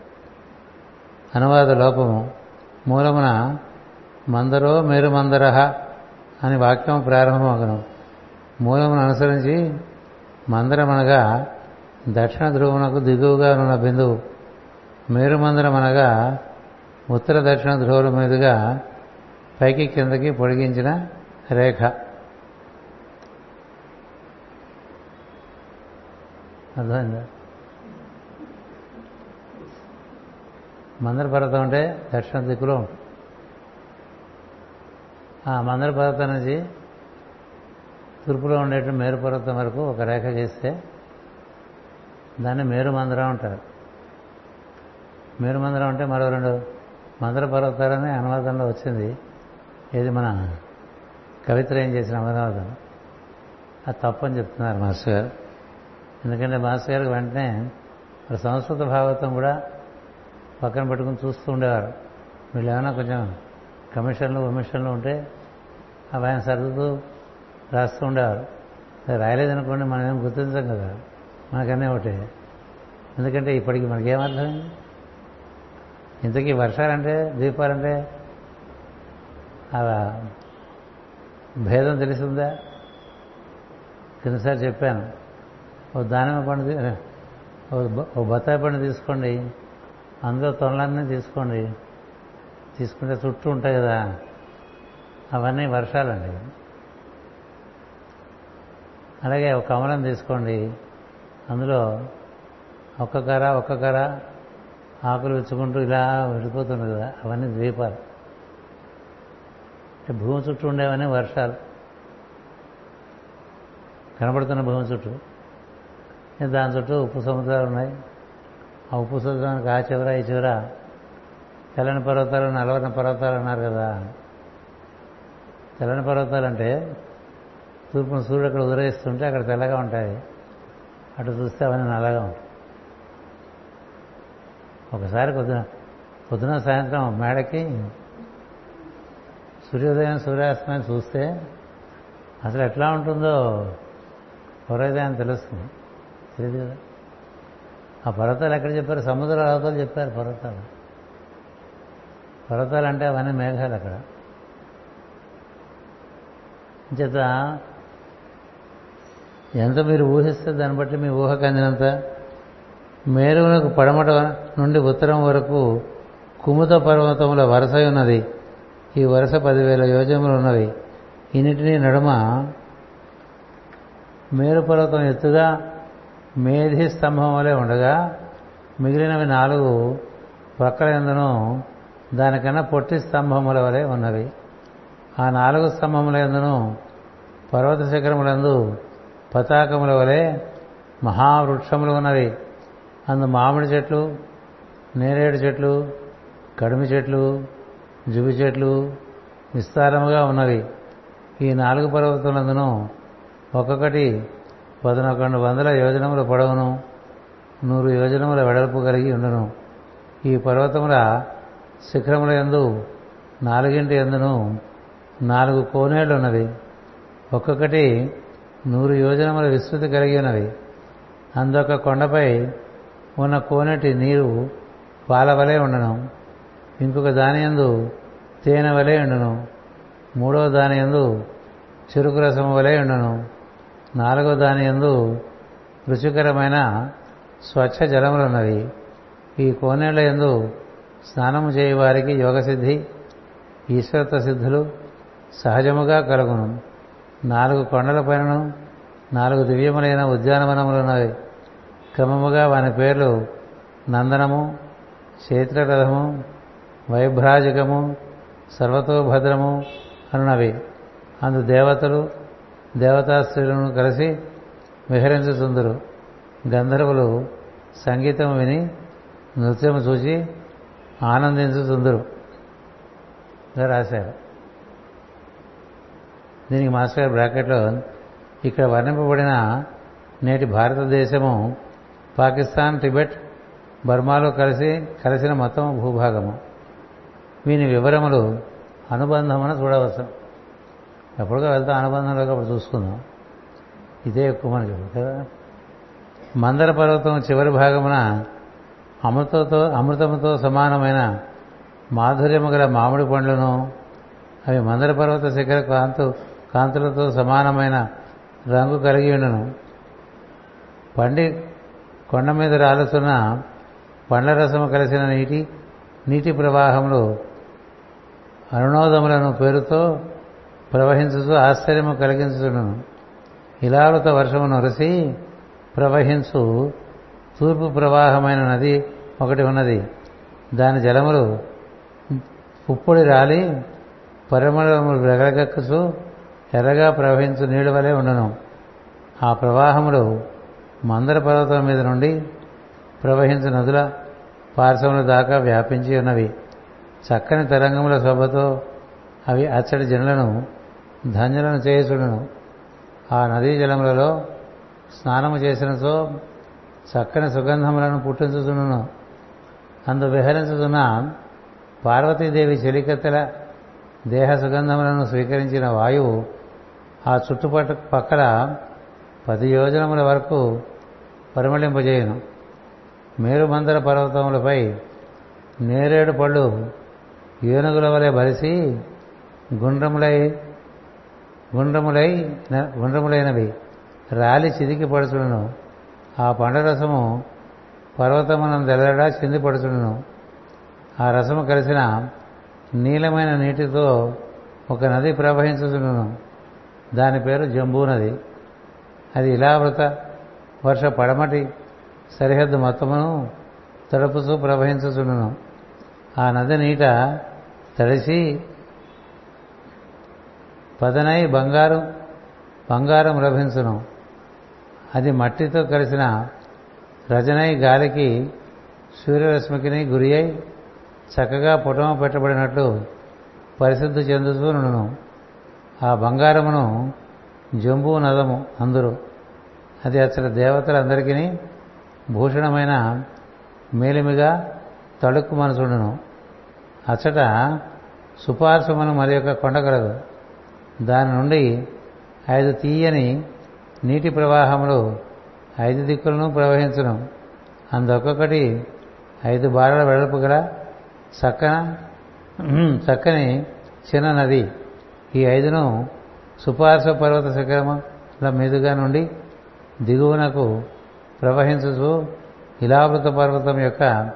అనువాద లోపము మూలమున మందరో మేరు మందరహ అని వాక్యం ప్రారంభమగను. మూలమును అనుసరించి మందరమనగా దక్షిణ ధ్రువమునకు దిగువగా ఉన్న బిందువు మేరుమందరం అనగా ఉత్తర దక్షిణ ధ్రువుల మీదుగా పైకి కిందకి పొడిగించిన రేఖ. అర్థమైందా? మందర పర్వతం అంటే దక్షిణ దిక్కులో. ఉంటుంది ఆ మందర పర్వతం నుంచి తూర్పులో ఉండేటువంటి మేరు పర్వతం వరకు ఒక రేఖ గీస్తే దాన్ని మేరు మందరం అంటారు. మేరు మందిరం అంటే మరో రెండు మందర పర్వతాలని అనువాదంలో వచ్చింది. ఏది మన కవిత్రయం చేసిన అనువాదం అది తప్పని చెప్తున్నారు మాస్టర్ గారు. ఎందుకంటే మాస్టర్ గారికి వెంటనే సంస్కృత భాగవతం కూడా పక్కన పెట్టుకుని చూస్తూ ఉండేవారు. వీళ్ళు ఏమైనా కొంచెం కమిషన్లు కమిషన్లు ఉంటే అవి ఆయన సర్దుతూ రాస్తూ ఉండేవారు. రాయలేదనుకోండి మనం ఏం గుర్తించాం కదా. మనకనే ఒకటి. ఎందుకంటే ఇప్పటికి మనకేమర్థమైంది ఇంతకీ వర్షాలంటే దీపాలంటే అలా భేదం తెలిసిందా? కిందసారి చెప్పాను. ఓ దానిమ్మ పండు ఓ బత్తాయి పండు తీసుకోండి. అందులో తొనలన్నీ తీసుకోండి. తీసుకుంటే చుట్టూ ఉంటాయి కదా. అవన్నీ వర్షాలండి. అలాగే ఒక కమలం తీసుకోండి. అందులో ఒక్క కర ఒక్క కర ఆకులు విచ్చుకుంటూ ఇలా వెళ్ళిపోతుంది కదా. అవన్నీ ద్వీపాలు. అంటే భూమి చుట్టూ ఉండేవన్నీ వర్షాలు. కనబడుతున్న భూమి చుట్టూ. దాని చుట్టూ ఉప్పు సముద్రాలు ఉన్నాయి. ఆ ఉప్పు సముద్రానికి ఆ చివర ఈ చివర. తెల్లని పర్వతాలు నలవని పర్వతాలు అన్నారు కదా. తెల్లని పర్వతాలు అంటే తూర్పున సూర్యుడు అక్కడ ఉదరేస్తుంటే అక్కడ తెల్లగా ఉంటాయి. అటు చూస్తే అవన్నీ నల్లగా ఉంటాయి. ఒకసారి పొద్దున పొద్దున సాయంత్రం మేడకి సూర్యోదయం సూర్యాస్తమయం చూస్తే అసలు ఎట్లా ఉంటుందో సూర్యోదయం తెలుస్తుంది. తెలియదు కదా. ఆ పర్వతాలు ఎక్కడ చెప్పారు? సముద్ర అవతలు చెప్పారు పర్వతాలు. పర్వతాలు అంటే అవన్నీ మేఘాలు అక్కడ. చేత ఎంత మీరు ఊహిస్తే దాన్ని బట్టి మీ ఊహకు అందినంత మేరువునకు పడమట నుండి ఉత్తరం వరకు కుముత పర్వతముల వరుస ఉన్నది. ఈ వరుస పదివేల యోజములు ఉన్నవి. ఇన్నిటినీ నడుమ మేరు పర్వతం ఎత్తుగా మేధి స్తంభం వలె ఉండగా మిగిలినవి నాలుగు ప్రక్కల దానికన్నా పొట్టి స్తంభముల వలె ఉన్నవి. ఆ నాలుగు స్తంభముల ఎందును పర్వత శిఖరములందు పతాకముల వలె మహావృక్షములు ఉన్నవి. అందు మామిడి చెట్లు నేరేడు చెట్లు కడిమి చెట్లు జుబి చెట్లు విస్తారముగా ఉన్నవి. ఈ నాలుగు పర్వతములందును ఒక్కొక్కటి పదనొకండు వందల యోజనముల పొడవును నూరు యోజనముల వెడల్పు కలిగి ఉండును. ఈ పర్వతముల శిఖరముల ఎందు నాలుగింటి ఎందును నాలుగు కోనేళ్ళు ఉన్నవి. ఒక్కొక్కటి నూరు యోజనముల విస్తృతి కలిగి ఉన్నవి. అందొక కొండపై ఉన్న కోనటి నీరు పాలవలే ఉండను. ఇంకొక దాని ఎందు తేనె వలె ఉండును. మూడవ దాని ఎందు చెరుకు రసము వలె ఉండును. నాలుగో దాని ఎందు రుచికరమైన స్వచ్ఛ జలములు ఉన్నవి ఈ కోనేళ్ళ ఎందు స్నానము చేయవారికి యోగసిద్ధి ఈశ్వరత్వ సిద్ధులు సహజముగా కలుగును. నాలుగు కొండల పైనను నాలుగు దివ్యములైన ఉద్యానవనములున్నవి. క్రమముగా వాని పేర్లు నందనము క్షేత్రరథము వైభ్రాజకము సర్వతోభద్రము అనునవి అందు దేవతలు దేవతా స్త్రీలను కలిసి విహరించుతుందరు గంధర్వులు సంగీతం విని నృత్యం చూసి ఆనందించుతుందరు రాశారు. దీనికి మాస్టర్ బ్రాకెట్లో ఇక్కడ వర్ణింపబడిన నేటి భారతదేశము పాకిస్తాన్ టిబెట్ బర్మాలో కలిసి కలిసిన మొత్తం భూభాగము. వీని వివరములు అనుబంధమున చూడవచ్చు ఎప్పటికో వెళ్తాం అనుబంధంలోకి అప్పుడు చూసుకుందాం. ఇదే ఎక్కువ మనకి కదా? మందర పర్వతం చివరి భాగమున అమృతతో అమృతముతో సమానమైన మాధుర్యము గల మామిడి పండ్లను అవి మందర పర్వత శిఖర కాంతు కాంతులతో సమానమైన రంగు కలిగి ఉండను. పండి కొండ మీద రాలుతున్న పండ్ల రసము కలిసిన నీటి నీటి ప్రవాహంలో అరుణోదములను పేరుతో ప్రవహించుతూ ఆశ్చర్యము కలిగించును. ఇలావృత వర్షము నొరసి ప్రవహించు. తూర్పు ప్రవాహమైన నది ఒకటి ఉన్నది. దాని జలములు పుప్పొడి రాలి పరిమళములు వెగలగక్కుచు ఎర్రగా ప్రవహించు నీళ్ళు వలె ఉండను. ఆ ప్రవాహములు మందర పర్వతం మీద నుండి ప్రవహించు నదుల పార్శ్వముల దాకా వ్యాపించి ఉన్నవి. చక్కని తరంగముల శోభతో అవి అచ్చడి జనులను ధన్యులను చేసుడును ఆ నదీ జలములలో స్నానము చేసినతో చక్కని సుగంధములను పుట్టించుచును. అందు విహరించుతున్న పార్వతీదేవి చెలికత్తెల దేహ సుగంధములను స్వీకరించిన వాయువు ఆ చుట్టుపక్క పక్కల పది యోజనముల వరకు పరిమళింపజేయను. మేరుమందర పర్వతములపై నేరేడు పళ్ళు ఏనుగుల వలె బలిసి గుండ్రములై గుండ్రములై గుండ్రములైనవి. రాలి చిదికి పడుచుడును. ఆ పండరసము పర్వతమునం తెల్లడా చిందిపడుచులను ఆ రసము కలిసిన నీలమైన నీటితో ఒక నది ప్రవహించుచును దాని పేరు జంబూ నది. అది ఇలావృత వర్ష పడమటి సరిహద్దు మొత్తమును తడుపుతూ ప్రవహించుచుండును. ఆ నది నీట తడిసి పదనై బంగారు బంగారం లభించును. అది మట్టితో కలిసిన రజనై గాలికి సూర్యరశ్మికిని గురి అయి చక్కగా పుటమ పెట్టబడినట్లు పరిశుద్ధి చెందుతూ నుండును. ఆ బంగారమును జంబూ నదము అందరూ. అది అసలు దేవతలందరికీ భూషణమైన మేలిమిగా తడుక్కు మనసుండును అచ్చట సుపార్శ్వమను మరి యొక్క కొండ కలదు. దాని నుండి ఐదు తీయని నీటి ప్రవాహములు ఐదు దిక్కులను ప్రవహించను. అందొక్కొక్కటి ఐదు బారల వెడల్పు గల చక్కన చక్కని చిన్న నది. ఈ ఐదును సుపార్శ్వ పర్వత శిఖరముల మీదుగా నుండి దిగువనకు ప్రవహించుతూ ఇలావృత పర్వతం యొక్క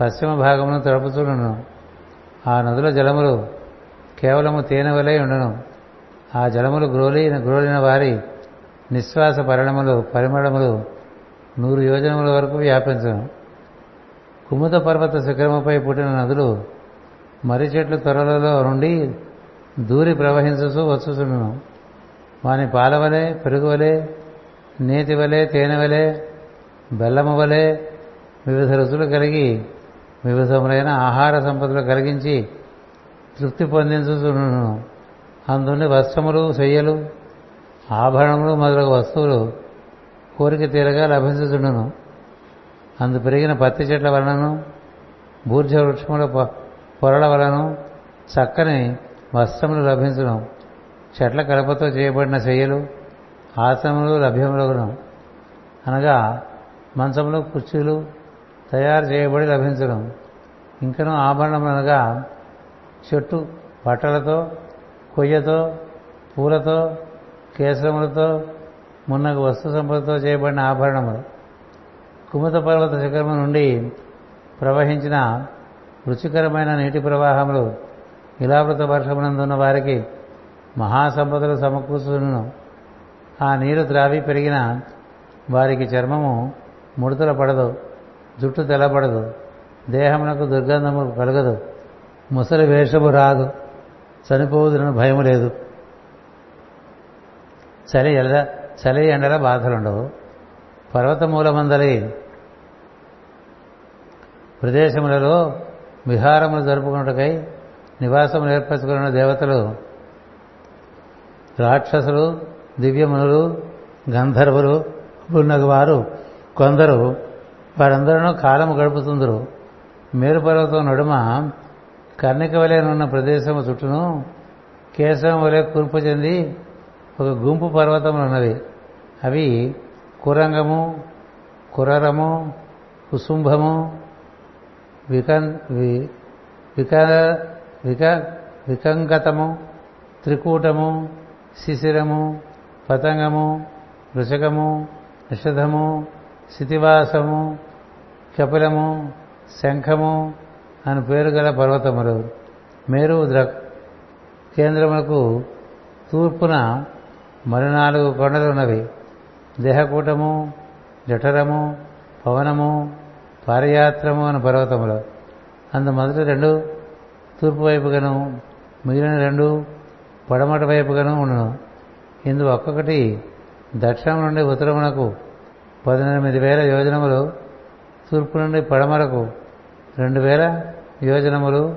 పశ్చిమ భాగమును తడుపుచుండును. ఆ నదుల జలములు కేవలము తేనె వలె ఉండను. ఆ జలములు గ్రోలిన గ్రోలిన వారి నిశ్వాస పరిణములు పరిమళములు నూరు యోజనముల వరకు వ్యాపించను. కుముద పర్వత శిఖరముపై పుట్టిన నదులు మర్రి చెట్లు త్వరలలో నుండి దూరి ప్రవహించుతూ వచ్చుచుండును వాని పాలవలే పెరుగువలే నేతి తేనెవలే తేనె బెల్లము వివిధ రుచులు కలిగి వివిధములైన ఆహార సంపదలు కలిగించి తృప్తి పొందించుచుండును అందుండి వస్త్రములు శయ్యలు ఆభరణములు మొదలగు వస్తువులు కోరిక తీరగా లభించుతుండను అందు పెరిగిన పత్తి చెట్ల వలనను బూర్జ వృక్షముల పొరల వలన చక్కని వస్త్రములు లభించడం చెట్ల కలపతో చేయబడిన శయ్యలు ఆసనములు లభ్యములగును. అనగా మంచములు కుర్చీలు తయారు చేయబడి లభించడం ఇంకనూ ఆభరణం అనగా చెట్టు బట్టలతో కొయ్యతో పూలతో కేసరములతో మున్నగు వస్తు సంపదతో చేయబడిన ఆభరణములు. కుముత పర్వత శిఖరము నుండి ప్రవహించిన రుచికరమైన నీటి ప్రవాహములు ఇలావృత వర్షమునందున్న వారికి మహాసంపదలు సమకూర్చును ఆ నీరు త్రావి పెరిగిన వారికి చర్మము ముడతల పడదు జుట్టు తెల్లబడదు దేహమునకు దుర్గంధము కలగదు ముసలి వేషము రాదు. చనిపోదునని భయం లేదు. చలి ఎల చలి ఎండల బాధలుండవు. పర్వతమూలమందలి ప్రదేశములలో విహారములు జరుపుకున్నటకై నివాసములు ఏర్పరచుకున్న దేవతలు రాక్షసులు దివ్యమునులు గంధర్వులు ఉన్నగు వారు కొందరు వారందరూ కాలము గడుపుతుందరు. మేరుపర్వతం నడుమ కర్ణిక ఉన్న ప్రదేశము చుట్టూను కేశవం వలె కూర్పు చెంది ఒక గుంపు పర్వతములు ఉన్నవి. అవి కురంగము కురరము కుసుంభము వికన్ విక విక వికంగతము త్రికూటము శిశిరము పతంగము వృషకము నిషధము శితివాసము కపిలము శంఖము అని పేరు గల పర్వతములు మేరు ద్ర కేంద్రములకు తూర్పున మరి నాలుగు కొండలు ఉన్నవి. దేహకూటము జఠరము పవనము పారయాత్రము అని పర్వతములు. అందు మొదటి రెండు తూర్పు వైపుగాను మిగిలిన రెండు పడమట వైపుగాను ఉండను. ఇందు ఒక్కొక్కటి దక్షిణం నుండి ఉత్తరమునకు పద్దెనిమిది వేల యోజనములు తూర్పు నుండి పడమరకు రెండు వేల యోజనములు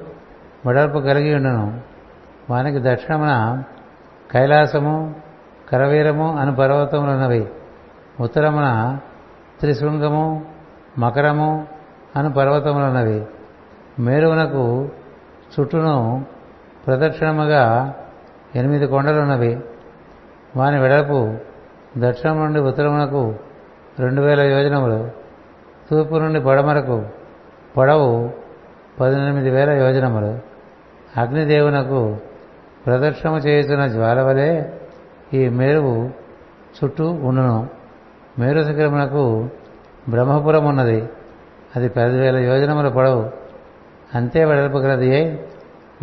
వెడల్పు కలిగి ఉండను. వానికి దక్షిణమున కైలాసము కరవీరము అని పర్వతములున్నవి. ఉత్తరమున త్రిశృంగము మకరము అని పర్వతములున్నవి. మేరువునకు చుట్టూను ప్రదక్షిణముగా ఎనిమిది కొండలున్నవి. వాని వెడల్పు దక్షిణం నుండి ఉత్తరమునకు రెండు వేల యోజనములు. తూర్పు నుండి పడమరకు పొడవు పద్దెనిమిది వేల యోజనములు. అగ్నిదేవునకు ప్రదక్షిణము చేయుతున్న జ్వాల వలె ఈ మేరువు చుట్టూ ఉండును. మేరు శిఖరమునకు బ్రహ్మపురం ఉన్నది అది పదివేల యోజనముల పొడవు. అంతే వెడల్పు గలది అయి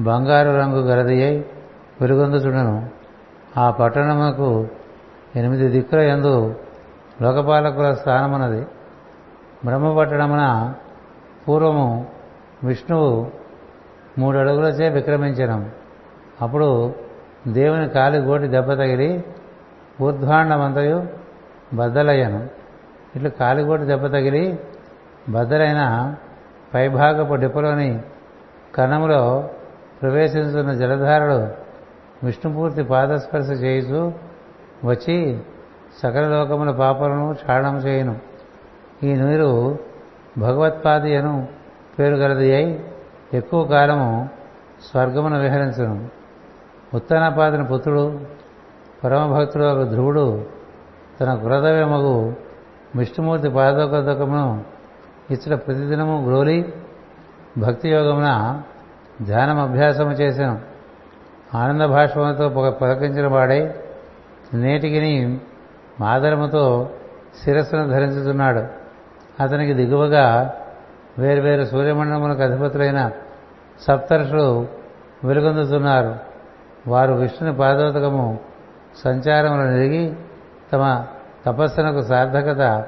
బంగారు రంగు గలది అయి వెలుగొందుచుండును. ఆ పట్టణమునకు ఎనిమిది దిక్కుల ఎందు లోకపాలకుల స్థానమున్నది. బ్రహ్మపట్టణమున పూర్వము విష్ణువు మూడు అడుగులచే విక్రమించను. అప్పుడు దేవుని కాలి గోటి దెబ్బ తగిలి ఊర్ధ్వాండమంతయు బద్దలయ్యను. ఇట్లు కాలిగోటి దెబ్బ తగిలి బద్దలైన పైభాగపు డిపలోని కణములో ప్రవేశించున్న జలధారలు విష్ణుపూర్తి పాదస్పర్శ చేయుచు వచ్చి సకల లోకముల పాపలను క్షాళనం చేయను. ఈ నీరు భగవత్పాది అను పేరు గలది అయి ఎక్కువ కాలము స్వర్గమును విహరించను. ఉత్తానపాదిని పుత్రుడు పరమభక్తుడు ఒక ధ్రువుడు తన కృతవ్యమగు విష్ణుమూర్తి పాదోకదకమును ఇచ్చట ప్రతిదినము గ్రోలి భక్తి యోగమున ధ్యానం అభ్యాసము చేశాను ఆనంద భాషములతో పలకించిన వాడై నేటికిని మాదరముతో శిరస్సును ధరించుతున్నాడు. అతనికి దిగువగా వేరువేరు సూర్యమండలములకు అధిపతులైన సప్తర్షులు వెలుగొందుతున్నారు. వారు విష్ణుని పాదోదకము సంచారములు నిరిగి తమ తపస్సునకు సార్థకత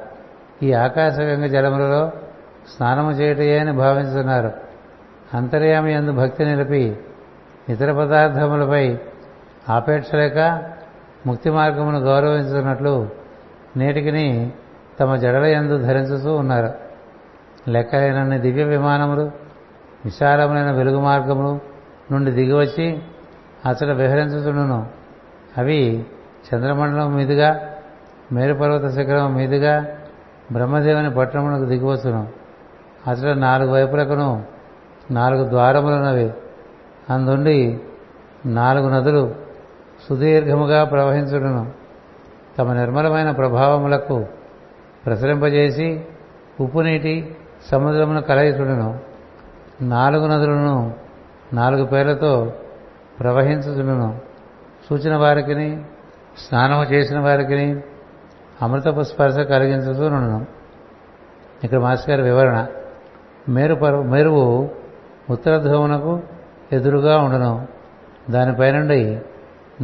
ఈ ఆకాశగంగ జలములలో స్నానము చేయటయే అని భావించుతున్నారు. అంతర్యామి ఎందు భక్తి నిలిపి ఇతర పదార్థములపై ఆపేక్ష లేక ముక్తి మార్గమును గౌరవించుతున్నట్లు నేటికిని తమ జడల ఎందు ధరించుతూ ఉన్నారు. లెక్కలేనన్ని దివ్య విమానములు విశాలమైన వెలుగు మార్గములు నుండి దిగివచ్చి అచట విహరించుతుండును అవి చంద్రమండలం మీదుగా మేరుపర్వత శిఖరం మీదుగా బ్రహ్మదేవుని పట్టణమునకు దిగివచ్చును. అచట నాలుగు వైపులకును నాలుగు ద్వారములున్నవి. అందుండి నాలుగు నదులు సుదీర్ఘముగా ప్రవహించుడును. తమ నిర్మలమైన ప్రభావములకు ప్రసరింపజేసి ఉప్పు నీటి సముద్రమును కలయిచుడును. నాలుగు నదులను నాలుగు పేర్లతో ప్రవహించుచుండును. సూచిన వారికిని స్నానము చేసిన వారికిని అమృతపు స్పర్శ కలిగించుతూనుండును ఇక్కడ మాస్ గారి వివరణ. మేరు మెరువు ఉత్తర ధ్రువమునకు ఎదురుగా ఉండను. దానిపై నుండి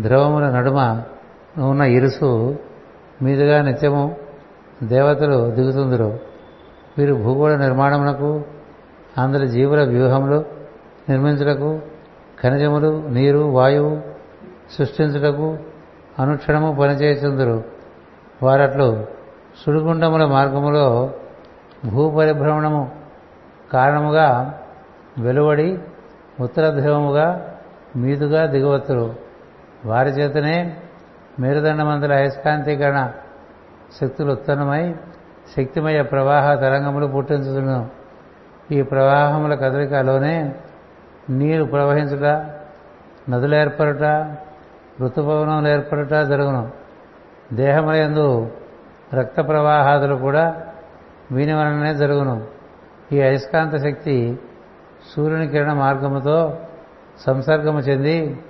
ధ్రువముల నడుమ ఉన్న ఇరుసు మీదుగా నిత్యము దేవతలు దిగుతుందరు. వీరు భూగోళ నిర్మాణమునకు అందరి జీవుల వ్యూహములు నిర్మించుటకు ఖనిజములు నీరు వాయువు సృష్టించుటకు అనుక్షణము పనిచేస్తుందరు వారట్లు సుడిగుండముల మార్గములో భూపరిభ్రమణము కారణముగా వెలువడి ఉత్తర ధ్రువముగా మీదుగా దిగవత్తురు. వారి చేతనే మేరుదండమంతుల అయస్కాంతీకరణ శక్తులు ఉత్పన్నమై శక్తిమయ ప్రవాహ తరంగములు పుట్టించుతున్నాం ఈ ప్రవాహముల కదలికలోనే నీరు ప్రవహించుట నదులు ఏర్పడుట ఋతుపవనములు ఏర్పడుట జరుగును. దేహములందు రక్త ప్రవాహాదులు కూడా వీని వలననే జరుగును. ఈ అయస్కాంత శక్తి సూర్యుని కిరణ మార్గముతో సంసర్గము చెంది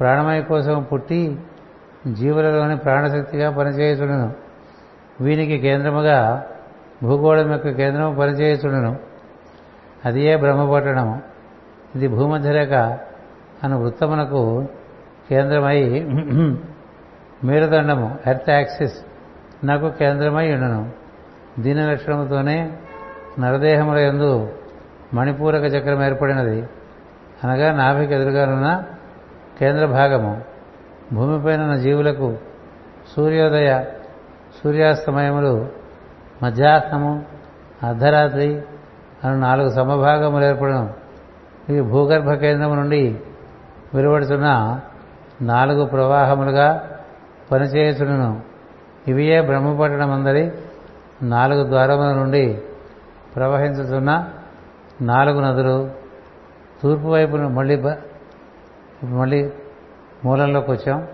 ప్రాణమయ కోసం పుట్టి జీవులలోని ప్రాణశక్తిగా పనిచేయుచుండును. వీనికి కేంద్రముగా భూగోళం యొక్క కేంద్రము పనిచేయుచుండును అది ఏ బ్రహ్మపట్టణము ఇది భూమధ్యరేఖ అను వృత్తమునకు కేంద్రమై మేరుదండము ఎర్త్ యాక్సిస్ నాకు కేంద్రమై ఉండను. దీని లక్షణముతోనే నరదేహముల ఎందు మణిపూరక చక్రం ఏర్పడినది. అనగా నాభికి ఎదురుగానున్న కేంద్ర భాగము భూమిపైన ఉన్న జీవులకు సూర్యోదయ సూర్యాస్తమయములు మధ్యాహ్నము అర్ధరాత్రి అని నాలుగు సమభాగములు ఏర్పడడం ఇవి భూగర్భ కేంద్రం నుండి వెలువడుతున్న నాలుగు ప్రవాహములుగా పనిచేయుచును ఇవియే బ్రహ్మపట్టణం అందరి నాలుగు ద్వారముల నుండి ప్రవహించుతున్న నాలుగు నదులు. తూర్పు వైపున మళ్ళీ మళ్ళీ మూలంలోకి వచ్చాం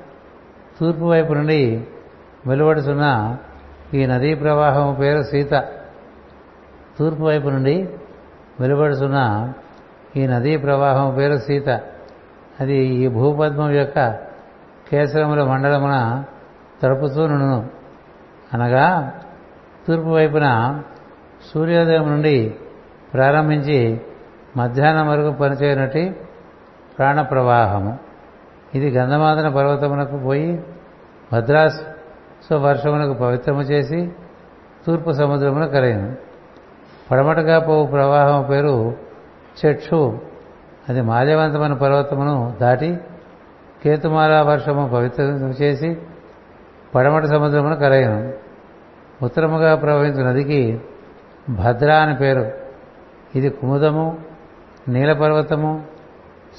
తూర్పు వైపు నుండి వెలువడుతున్న ఈ నదీ ప్రవాహం పేరు సీత. తూర్పు వైపు నుండి వెలువడుతున్న ఈ నదీ ప్రవాహం పేరు సీత. అది ఈ భూపద్మం యొక్క కేసరముల మండలమున తడుపుతూనును అనగా తూర్పు వైపున సూర్యోదయం నుండి ప్రారంభించి మధ్యాహ్నం వరకు పనిచేయనటి ప్రాణ ప్రవాహము ఇది గంధమాదన పర్వతమునకు పోయి భద్రాసు వర్షమునకు పవిత్రము చేసి తూర్పు సముద్రమున కలయను. పడమటగా పోవు ప్రవాహం పేరు చెక్షు అది మాల్యవంతమైన పర్వతమును దాటి కేతుమాల వర్షము పవిత్రం చేసి పడమట సముద్రమును కలయను. ఉత్తరముగా ప్రవహించిన నదికి భద్ర అని పేరు. ఇది కుముదము నీలపర్వతము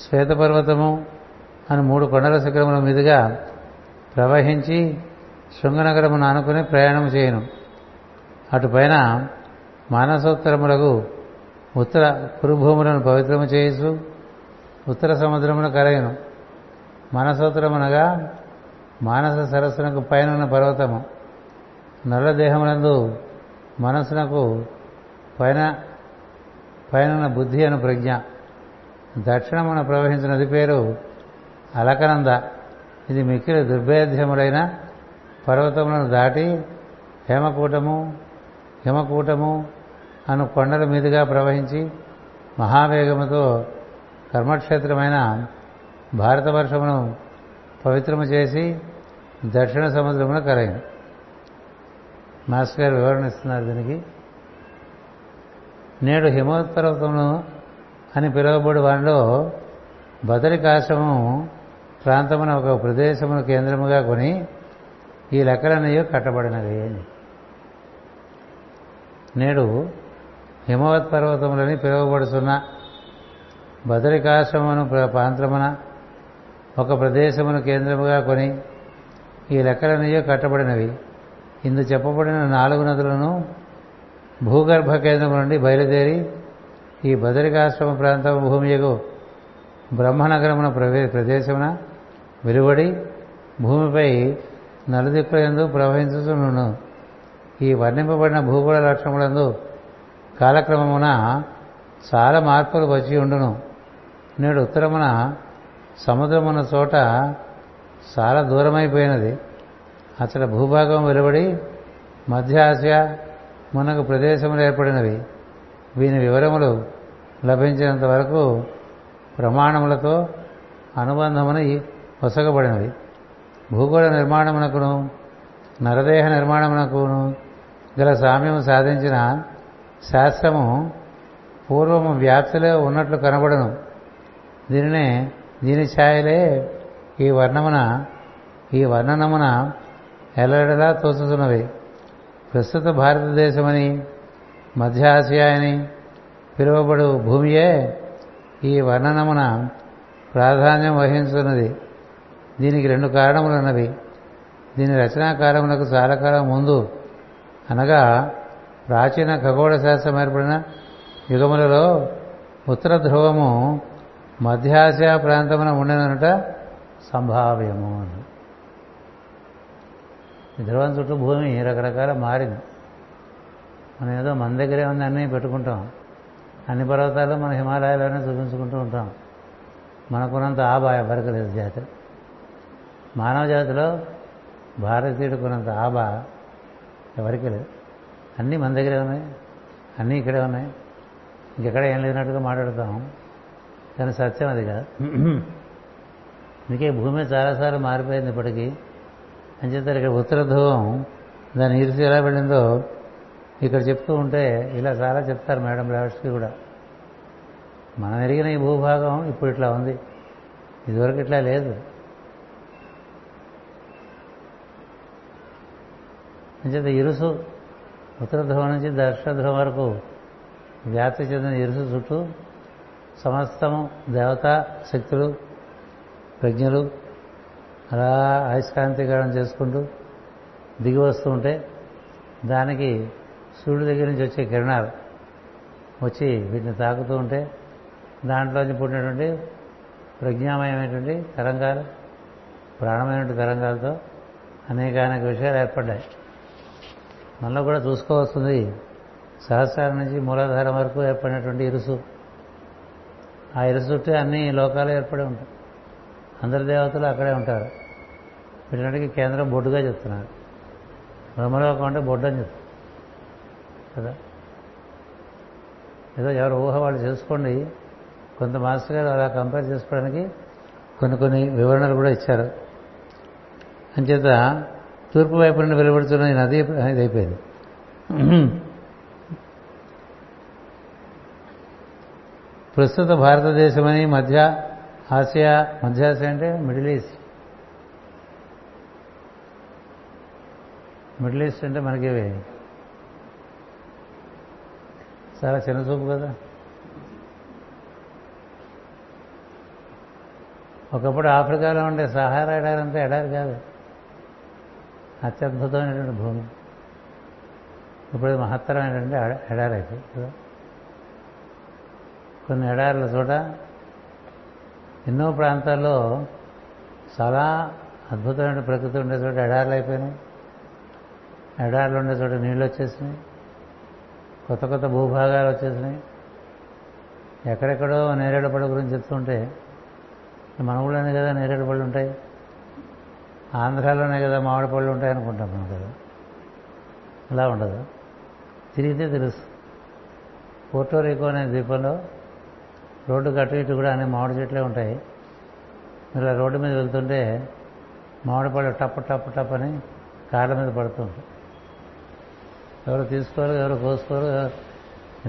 శ్వేతపర్వతము అని మూడు కొండల శిఖరముల మీదుగా ప్రవహించి శృంగనగరమును ఆనుకుని ప్రయాణం చేయను. అటుపైన మానసోత్తరములకు ఉత్తర కురుభూములను పవిత్రము చేయిచు ఉత్తర సముద్రమును కరయను. మానసోత్తరమునగా మానస సరస్సునకు పైన పర్వతము. నల్ల దేహమునందు మనస్సునకు పైన పైన బుద్ధి అను ప్రజ్ఞ. దక్షిణమున ప్రవహించిన నది పేరు అలకనంద. ఇది మిక్కిలి దుర్భేద్యములైన పర్వతములను దాటి హేమకూటము హిమకూటము అను కొండల మీదుగా ప్రవహించి మహావేగముతో కర్మక్షేత్రమైన భారతవర్షమును పవిత్రము చేసి దక్షిణ సముద్రమును కరయింది మాస్టర్ గారు వివరణ ఇస్తున్నారు దీనికి. నేడు హిమోత్పర్వతమును అని పిలువబడి వారిలో బదరికాశ్రమం ప్రాంతమున ఒక ప్రదేశమును కేంద్రముగా కొని ఈ లెక్కలన్నయో కట్టబడినవి అని. నేడు హిమవత్ పర్వతములని పిలువబడుతున్న బదరికాశ్రమను ప్రాంతమున ఒక ప్రదేశమును కేంద్రముగా కొని ఈ లెక్కలన్నయో కట్టబడినవి. ఇందు చెప్పబడిన నాలుగు నదులను భూగర్భ కేంద్రం నుండి బయలుదేరి ఈ బదరికాశ్రమ ప్రాంతం భూమియకు బ్రహ్మనగరమున ప్రవే ప్రదేశమున వెలువడి భూమిపై నలుదిక్కులందు ప్రవహించుతును ఈ వర్ణింపబడిన భూగోళ లక్షణములందు కాలక్రమమున చాలా మార్పులు వచ్చి ఉండును. నేడు ఉత్తరమున సముద్రమున్న చోట చాలా దూరమైపోయినది. అసలు భూభాగం వెలువడి మధ్య ఆసియా మునకు ప్రదేశములు ఏర్పడినవి. వీని వివరములు లభించినంత వరకు ప్రమాణములతో అనుబంధమున వసగబడినవి భూగోళ నిర్మాణమునకును నరదేహ నిర్మాణమునకును గల సామ్యము సాధించిన శాస్త్రము పూర్వము వ్యాప్తిలో ఉన్నట్లు కనబడను. దీనినే దీని ఛాయలే ఈ వర్ణమున ఈ వర్ణనమున ఎల్లడలా తోచుతున్నవి. ప్రస్తుత భారతదేశమని మధ్య ఆసియా అని పిలువబడు భూమియే ఈ వర్ణనమున ప్రాధాన్యం వహించున్నది దీనికి రెండు కారణములు ఉన్నవి దీని రచనాకారములకు చాలా కాలం ముందు అనగా ప్రాచీన ఖగోళ శాస్త్రం ఏర్పడిన యుగములలో ఉత్తర ధ్రువము మధ్యాసియా ప్రాంతమున ఉండేదనట సంభావ్యము అని. ఈ ధ్రువం చుట్టూ భూమి రకరకాల మారింది. మనం ఏదో మన దగ్గరే ఉంది అన్నీ పెట్టుకుంటాం. అన్ని పర్వతాలు మన హిమాలయాల్లోనే చూపించుకుంటూ ఉంటాం. మనకున్నంత ఆబా బరకలేదు జాతర. మానవ జాతిలో భారతీయుడు కొన్నంత ఆబా ఎవరికి లేదు. అన్నీ మన దగ్గరే ఉన్నాయి. అన్నీ ఇక్కడే ఉన్నాయి. ఇంకెక్కడ ఏం లేనట్టుగా మాట్లాడతాం. కానీ సత్యం అది కాదు. అందుకే భూమి చాలాసార్లు మారిపోయింది ఇప్పటికీ. అని చెప్తారు ఇక్కడ ఉత్తర ధ్రువం. దాని ఇరుసు ఎలా వెళ్ళిందో ఇక్కడ చెప్తూ ఉంటే ఇలా చాలా చెప్తారు మేడం బ్లావెట్స్కి కూడా. మనం ఎరిగిన ఈ భూభాగం ఇప్పుడు ఇట్లా ఉంది. ఇదివరకు ఇట్లా లేదు. అంచేత ఇరుసు ఉత్తర ధ్రువం నుంచి దక్షిణ ధ్రువం వరకు వ్యాప్తి చెందిన ఇరుసు చుట్టూ సమస్తము దేవతా శక్తులు ప్రజ్ఞలు అలా అయస్కాంతీకరణ చేసుకుంటూ దిగి వస్తూ ఉంటే దానికి సూర్యుడి దగ్గర నుంచి వచ్చే కిరణాలు వచ్చి వీటిని తాకుతూ ఉంటే దాంట్లోంచి పుట్టినటువంటి ప్రజ్ఞామయమైనటువంటి తరంగాలు ప్రాణమైనటువంటి తరంగాలతో అనేక అనేక విషయాలు ఏర్పడ్డాయి. మనలో కూడా చూసుకోవస్తుంది సహస్రాల నుంచి మూలాధారం వరకు ఏర్పడినటువంటి ఇరుసు. ఆ ఇరుసు చుట్టూ అన్ని లోకాలు ఏర్పడి ఉంటాయి. అందరి దేవతలు అక్కడే ఉంటారు. వీటికి కేంద్రం బొడ్డుగా చెప్తున్నారు. బ్రహ్మలోకం అంటే బొడ్డు అని చెప్తారు. కదా? ఏదో ఎవరు ఊహ వాళ్ళు చేసుకోండి. కొంత మాస్టర్ గారు అలా కంపేర్ చేసుకోవడానికి కొన్ని కొన్ని వివరణలు కూడా ఇచ్చారు. అంచేత తూర్పు వైపు నుండి వెలువడుతున్న ఈ నది ఇదైపోయింది. ప్రస్తుత భారతదేశమని మధ్య ఆసియా మధ్య ఆసియా అంటే మిడిల్ ఈస్ట్. మిడిల్ ఈస్ట్ అంటే మనకి చాలా చిన్న చూపు కదా. ఒకప్పుడు ఆఫ్రికాలో ఉండే సహారా ఎడారి అంతా ఎడారి కాదు. అత్యద్భుతమైనటువంటి భూమి. ఇప్పుడు మహత్తరమైనటువంటి ఎడారి అయితే కదా? కొన్ని ఎడారుల చోట ఎన్నో ప్రాంతాల్లో చాలా అద్భుతమైన ప్రకృతి ఉండే చోట ఎడారులు అయిపోయినాయి. ఎడారులు ఉండే చోట నీళ్ళు వచ్చేసినాయి. కొత్త కొత్త భూభాగాలు వచ్చేసినాయి. ఎక్కడెక్కడో నేరేడు పళ్ళ గురించి చెప్తుంటే మన ఊళ్ళోనే కదా నేరేడు పళ్ళు ఉంటాయి. ఆంధ్రాలోనే కదా మామిడి పళ్ళు ఉంటాయనుకుంటాం మనం కదా. అలా ఉండదు. తిరిగితే తెలుసు. పోర్టోరికో అనే ద్వీపంలో రోడ్డు కట్టు ఇటు కూడా అనే మామిడి చెట్లే ఉంటాయి. మీరు రోడ్డు మీద వెళ్తుంటే మామిడి పళ్ళు టప్ టప్ టప్ అని కాళ్ళ మీద పడుతూ ఉంటాయి. ఎవరు తీసుకోరు ఎవరు కోసుకోరు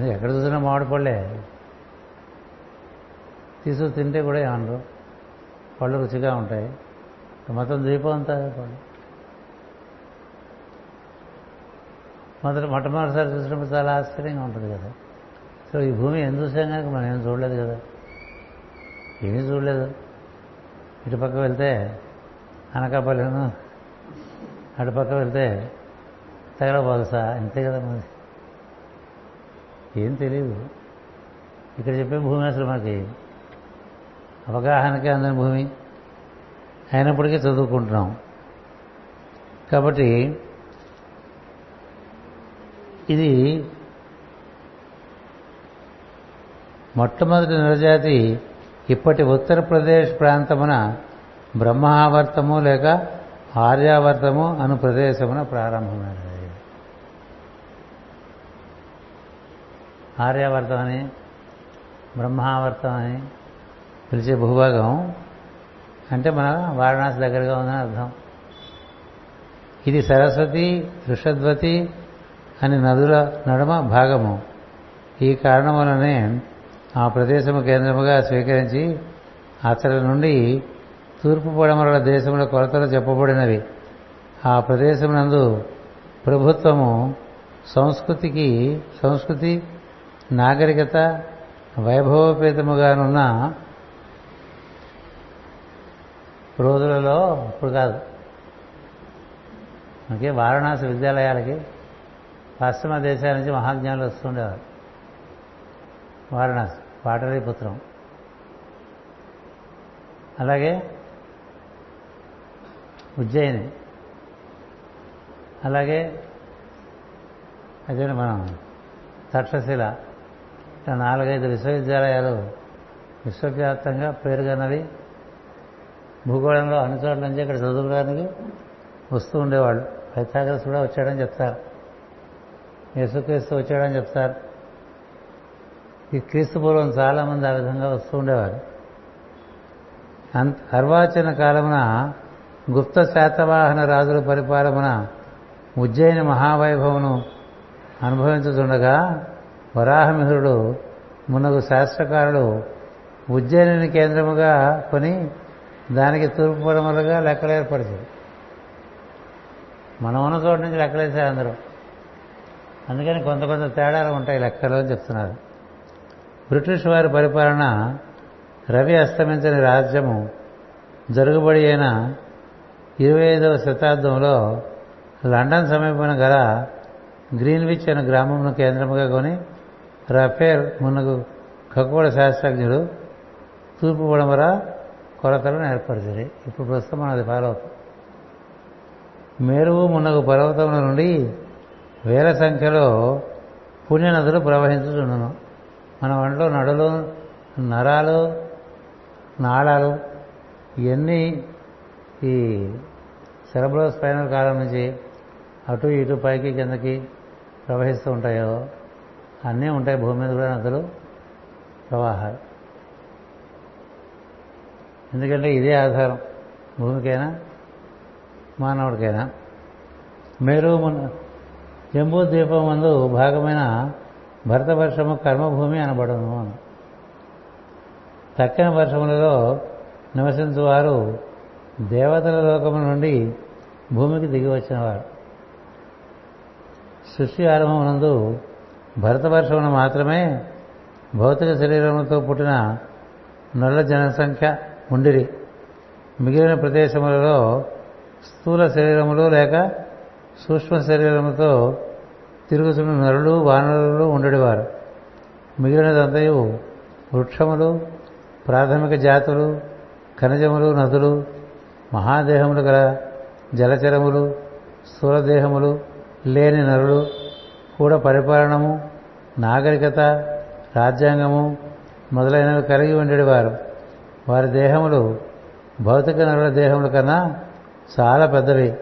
ఎక్కడ చూసినా మామిడి పళ్ళే. తీసుకు తింటే కూడా ఏమనరు పళ్ళు రుచిగా ఉంటాయి. మొత్తం ద్వీపం అంతా పళ్ళు మొదట మొట్టమొదటిసారి చూసినప్పుడు చాలా ఆశ్చర్యంగా ఉంటుంది కదా. సో ఈ భూమి ఏం చూసాం కనుక మనం ఏం చూడలేదు కదా. ఏమీ చూడలేదు. ఇటుపక్క వెళ్తే అనకాపల్లిను అటుపక్క వెళ్తే తగలబోదసా ఇంతే కదా మనది ఏం తెలియదు ఇక్కడ చెప్పే భూమి అసలు మనకి అవగాహనకే అందని భూమి. అయినప్పటికీ చదువుకుంటున్నాం. కాబట్టి ఇది మొట్టమొదటి నరజాతి ఇప్పటి ఉత్తరప్రదేశ్ ప్రాంతమున బ్రహ్మావర్తము లేక ఆర్యావర్తము అను ప్రదేశమున ప్రారంభమైనది. ఆర్యావర్తం అని బ్రహ్మావర్తం అని పిలిచే భూభాగం అంటే మన వారణాసి దగ్గరగా ఉందని అర్థం. ఇది సరస్వతి ఋషద్వతి అని నదుల నడుమ భాగము. ఈ కారణం వలనే ఆ ప్రదేశము కేంద్రముగా స్వీకరించి అతడి నుండి తూర్పు పడమరల దేశముల కొలతలు చెప్పబడినవి. ఆ ప్రదేశమునందు ప్రభుత్వము సంస్కృతికి సంస్కృతి నాగరికత వైభవపేతముగానున్న రోజులలో ఇప్పుడు కాదు. మనకి వారణాసి విద్యాలయాలకి పశ్చిమ దేశాల నుంచి మహాజ్ఞానులు వస్తుండేవారు. వారణాసి పాటలీపుత్రం. అలాగే ఉజ్జయిని. అలాగే అదే మనం తక్షశిల. నాలుగైదు విశ్వవిద్యాలయాలు విశ్వవ్యాప్తంగా పేరుగన్నవి. భూగోళంలో అన్ని చోట్ల నుంచి ఇక్కడ చదువుకోవడానికి వస్తూ ఉండేవాళ్ళు. పైథాగరస్ కూడా వచ్చాడని చెప్తారు. యేసుక్రీస్తు వచ్చాడని చెప్తారు. ఈ క్రీస్తు పూర్వం చాలామంది ఆ విధంగా వస్తూ ఉండేవారు. అంత అర్వాచన కాలమున గుప్త శాతవాహన రాజుల పరిపాలమున ఉజ్జయిని మహావైభవమును అనుభవించుతుండగా వరాహమిహుడు మునగు శాస్త్రకారుడు ఉజ్జయిని కేంద్రముగా కొని దానికి తూర్పు పడమలుగా లెక్కలు ఏర్పడుతుంది మనం ఉన్న చోటు నుంచి లెక్కలేసారు అందరూ. అందుకని కొంత కొంత తేడాలు ఉంటాయి లెక్కలు అని చెప్తున్నారు. బ్రిటిష్ వారి పరిపాలన రవి అస్తమించని రాజ్యము జరుగుబడి అయిన ఇరవై ఐదవ శతాబ్దంలో లండన్ సమీపంలో గల గ్రీన్విచ్ అనే గ్రామంను కేంద్రముగా కొని రఫేల్ మున్నగు ఖగోళ శాస్త్రజ్ఞుడు తూర్పు పడమర కొలతలను ఏర్పరిచారు. ఇప్పుడు ప్రస్తుతం మనం అది ఫాలో అవుతాం మేరువు మున్నగు పర్వతముల నుండి వేల సంఖ్యలో పుణ్యనదులు ప్రవహించుచుండును. మన ఒంట్లో నడులు నరాలు నాళాలు ఇవన్నీ ఈ సెరబ్రో స్పైనల్ కాలం నుంచి అటు ఇటు పైకి కిందకి ప్రవహిస్తూ ఉంటాయో అన్నీ ఉంటాయి భూమి మీద కూడా నదులు ప్రవాహాలు. ఎందుకంటే ఇదే ఆధారం. భూమికైనా మానవుడికైనా. మేరు జంబూ ద్వీపం మందు భాగమైన భరత వర్షము కర్మభూమి అనబడను అని. తక్కిన వర్షములలో నివసించు వారు దేవతల లోకము నుండి భూమికి దిగి వచ్చినవారు. సృష్టి ఆరంభమునందు భరతవర్షమును మాత్రమే భౌతిక శరీరములతో పుట్టిన నల్ల జనసంఖ్య ఉండిరి మిగిలిన ప్రదేశములలో స్థూల శరీరములు లేక సూక్ష్మ శరీరముతో తిరుగుతున్న నరులు వానరులు ఉండేవారు. మిగిలినదంతయు వృక్షములు ప్రాథమిక జాతులు ఖనిజములు నదులు మహాదేహములు గల జలచరములు స్థూలదేహములు లేని నరులు కూడా పరిపాలనము నాగరికత రాజ్యాంగము మొదలైనవి కలిగి ఉండేవారు. వారి దేహములు భౌతిక నరుల దేహముల కన్నా చాలా పెద్దవి.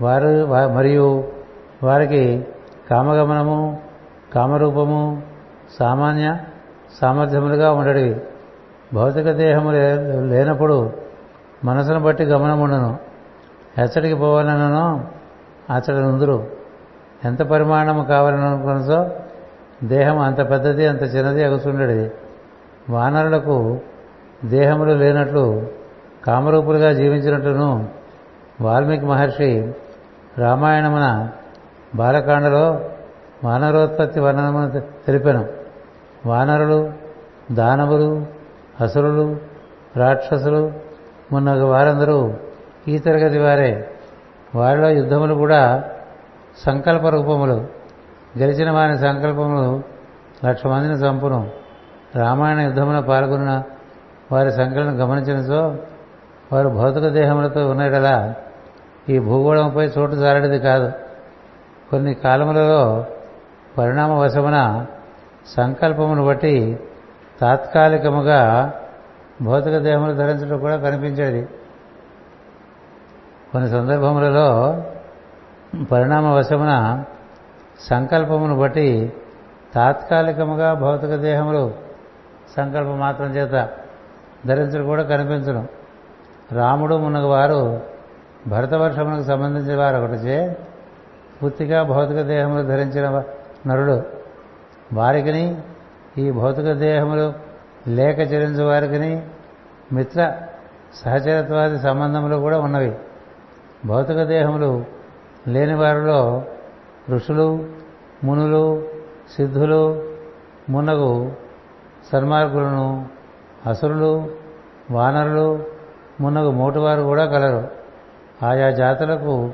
వారు మరియు వారికి కామగమనము కామరూపము సామాన్య సామర్థ్యములుగా ఉండడివి భౌతిక దేహము లేనప్పుడు మనసును బట్టి గమనం ఉండను. ఎచ్చడికి పోవాలనో అచ్చడి నుందురు ఎంత పరిమాణము కావాలనుకున్నదో దేహం అంత పెద్దది అంత చిన్నది అగుతుండేది వానరులకు దేహములు లేనట్లు కామరూపులుగా జీవించినట్లును వాల్మీకి మహర్షి రామాయణమున బాలకాండలో వానరోత్పత్తి వర్ణనమును తెలిపాను. వానరులు దానవులు అసురులు రాక్షసులు మున్నగ వారందరూ ఈ తరగతి వారే. వారిలో యుద్ధములు కూడా సంకల్ప రూపములు. గెలిచిన వారి సంకల్పములు లక్ష మందిని చంపును రామాయణ యుద్ధమున పాల్గొన్న వారి సంఖ్యలను గమనించినచో వారు భౌతిక దేహములతో ఉన్నట్లా ఈ భూగోళంపై చోటు జారడిది కాదు. కొన్ని కాలములలో పరిణామ వశమున సంకల్పమును బట్టి తాత్కాలికముగా భౌతిక దేహములు ధరించడం కూడా కనిపించేది. కొన్ని సందర్భములలో పరిణామ వశమున సంకల్పమును బట్టి తాత్కాలికముగా భౌతిక దేహములు సంకల్పం మాత్రం చేత ధరించడం కూడా కనిపించడం. రాముడు మునగ వారు భరతవర్షమునకు సంబంధించిన వారు ఒకటిచే పూర్తిగా భౌతిక దేహములు ధరించిన నరుడు. వారికిని ఈ భౌతిక దేహములు లేక చెల్లించే వారికిని మిత్ర సహచరత్వాది సంబంధములు కూడా ఉన్నవి. భౌతిక దేహములు లేని వారిలో ఋషులు మునులు సిద్ధులు మునగు సన్మార్గులను అసురులు వానరులు మున్నగు మోటువారు కూడా కలరు. ఆయా జాతులకు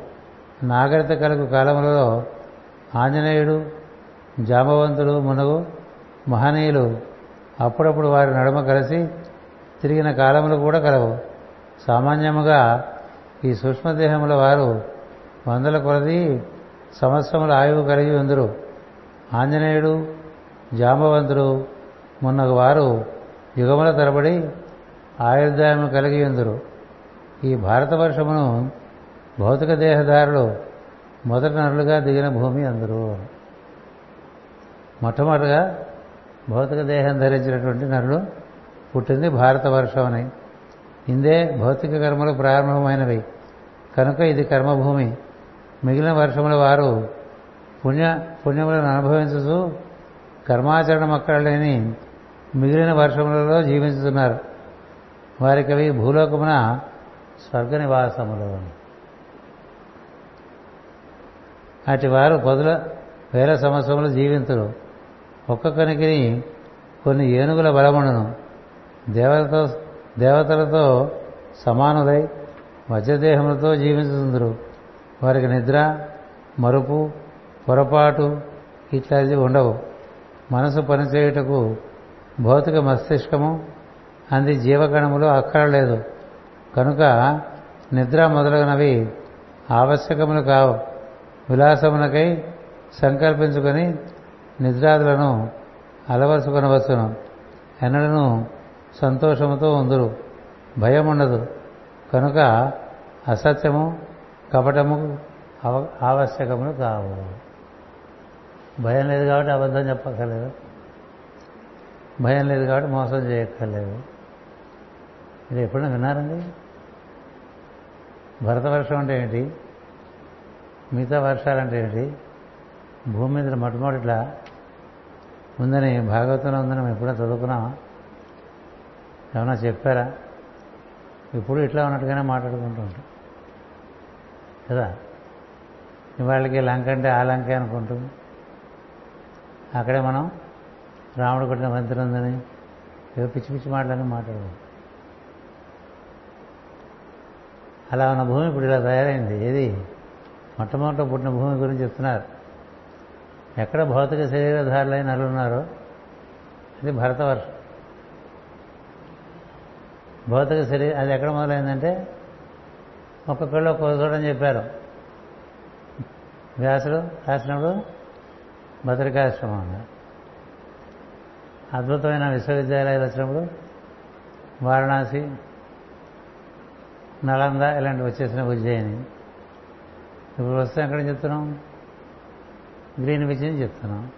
నాగరికత కలుగు కాలములలో ఆంజనేయుడు జాంబవంతుడు మునగు మహనీయులు అప్పుడప్పుడు వారి నడుమ కలిసి తిరిగిన కాలములు కూడా కలవు. సామాన్యముగా ఈ సూక్ష్మదేహముల వారు వందల కొలది సంవత్సరముల ఆయువు కలిగి ఉందరు. ఆంజనేయుడు జాంబవంతుడు మున్నగు వారు యుగముల తరబడి ఆయుర్దాయము కలిగి ఎందురు ఈ భారతవర్షమును భౌతిక దేహదారులు మొదటి నరులుగా దిగిన భూమి అందరూ. మొట్టమొదటిగా భౌతిక దేహం ధరించినటువంటి నరుడు పుట్టింది భారతవర్షం అని ఇందే భౌతిక కర్మలు ప్రారంభమైనవి. కనుక ఇది కర్మభూమి. మిగిలిన వర్షముల వారు పుణ్య పుణ్యములను అనుభవించుతూ కర్మాచరణ మొక్కలు లేని మిగిలిన వర్షములలో జీవించుతున్నారు. వారికి అవి భూలోకమున స్వర్గ నివాసములు అటు వారు పదుల వేల సంవత్సరములు జీవింతులు ఒక్కొక్కరికి కొన్ని ఏనుగుల బలముండును దేవతతో దేవతలతో సమానులై వజ్రదేహములతో జీవించుతుందరు. వారికి నిద్ర మరుపు పొరపాటు ఇట్లాంటివి ఉండవు. మనసు పనిచేయుటకు భౌతిక మస్తిష్కము అంది జీవగణములు అక్కరలేదు. కనుక నిద్ర మొదలగునవి ఆవశ్యకములు కావు. విలాసమునకై సంకల్పించుకొని నిద్రాదులను అలవరుచుకొనవచ్చును. ఎన్నడను సంతోషముతో ఉందురు. భయం ఉండదు కనుక అసత్యము కపటము అవ ఆవశ్యకములు కావు. భయం లేదు కాబట్టి అబద్ధం చెప్పక్కర్లేదు. భయం లేదు కాబట్టి మోసం చేయక్కర్లేదు. ఇది ఎప్పుడైనా విన్నారండి? భరత వర్షం అంటే ఏంటి? మిగతా వర్షాలు అంటే ఏంటి? భూమి మీద మొట్టమొదటిలా ఉందని భాగవతంలో ఉందని మేము ఎప్పుడో చదువుకున్నాం ఏమన్నా చెప్పారా? ఇప్పుడు ఇట్లా ఉన్నట్టుగానే మాట్లాడుకుంటూ ఉంటాం. కదా? ఇవాళకి లంక అంటే ఆ లంక అనుకుంటుంది అక్కడే మనం రాముడు కొట్టిన వంతెన ఉందని ఏదో పిచ్చి పిచ్చి మాటలని మాట్లాడదాం అలా ఉన్న భూమి ఇప్పుడు ఇలా తయారైంది. ఏది? మొట్టమొదట పుట్టిన భూమి గురించి చెప్తున్నారు. ఎక్కడ భౌతిక శరీరధారులైన నలున్నారో అది భరతవర్షం. భౌతిక శరీరం అది ఎక్కడ మొదలైందంటే ఒక్కొక్కళ్ళు ఒక్కొక్క చోట అని చెప్పారు. వ్యాసుడు రాసినప్పుడు భద్రికాశ్రమం అన్నారు. అద్భుతమైన విశ్వవిద్యాలయాలు వచ్చినప్పుడు వారణాసి నలంద ఇలాంటివి వచ్చేసిన ఉజ్జయిని. ఇప్పుడు వస్తే ఎక్కడ చెప్తున్నాం? గ్రీన్ విచ్ అని చెప్తున్నాం.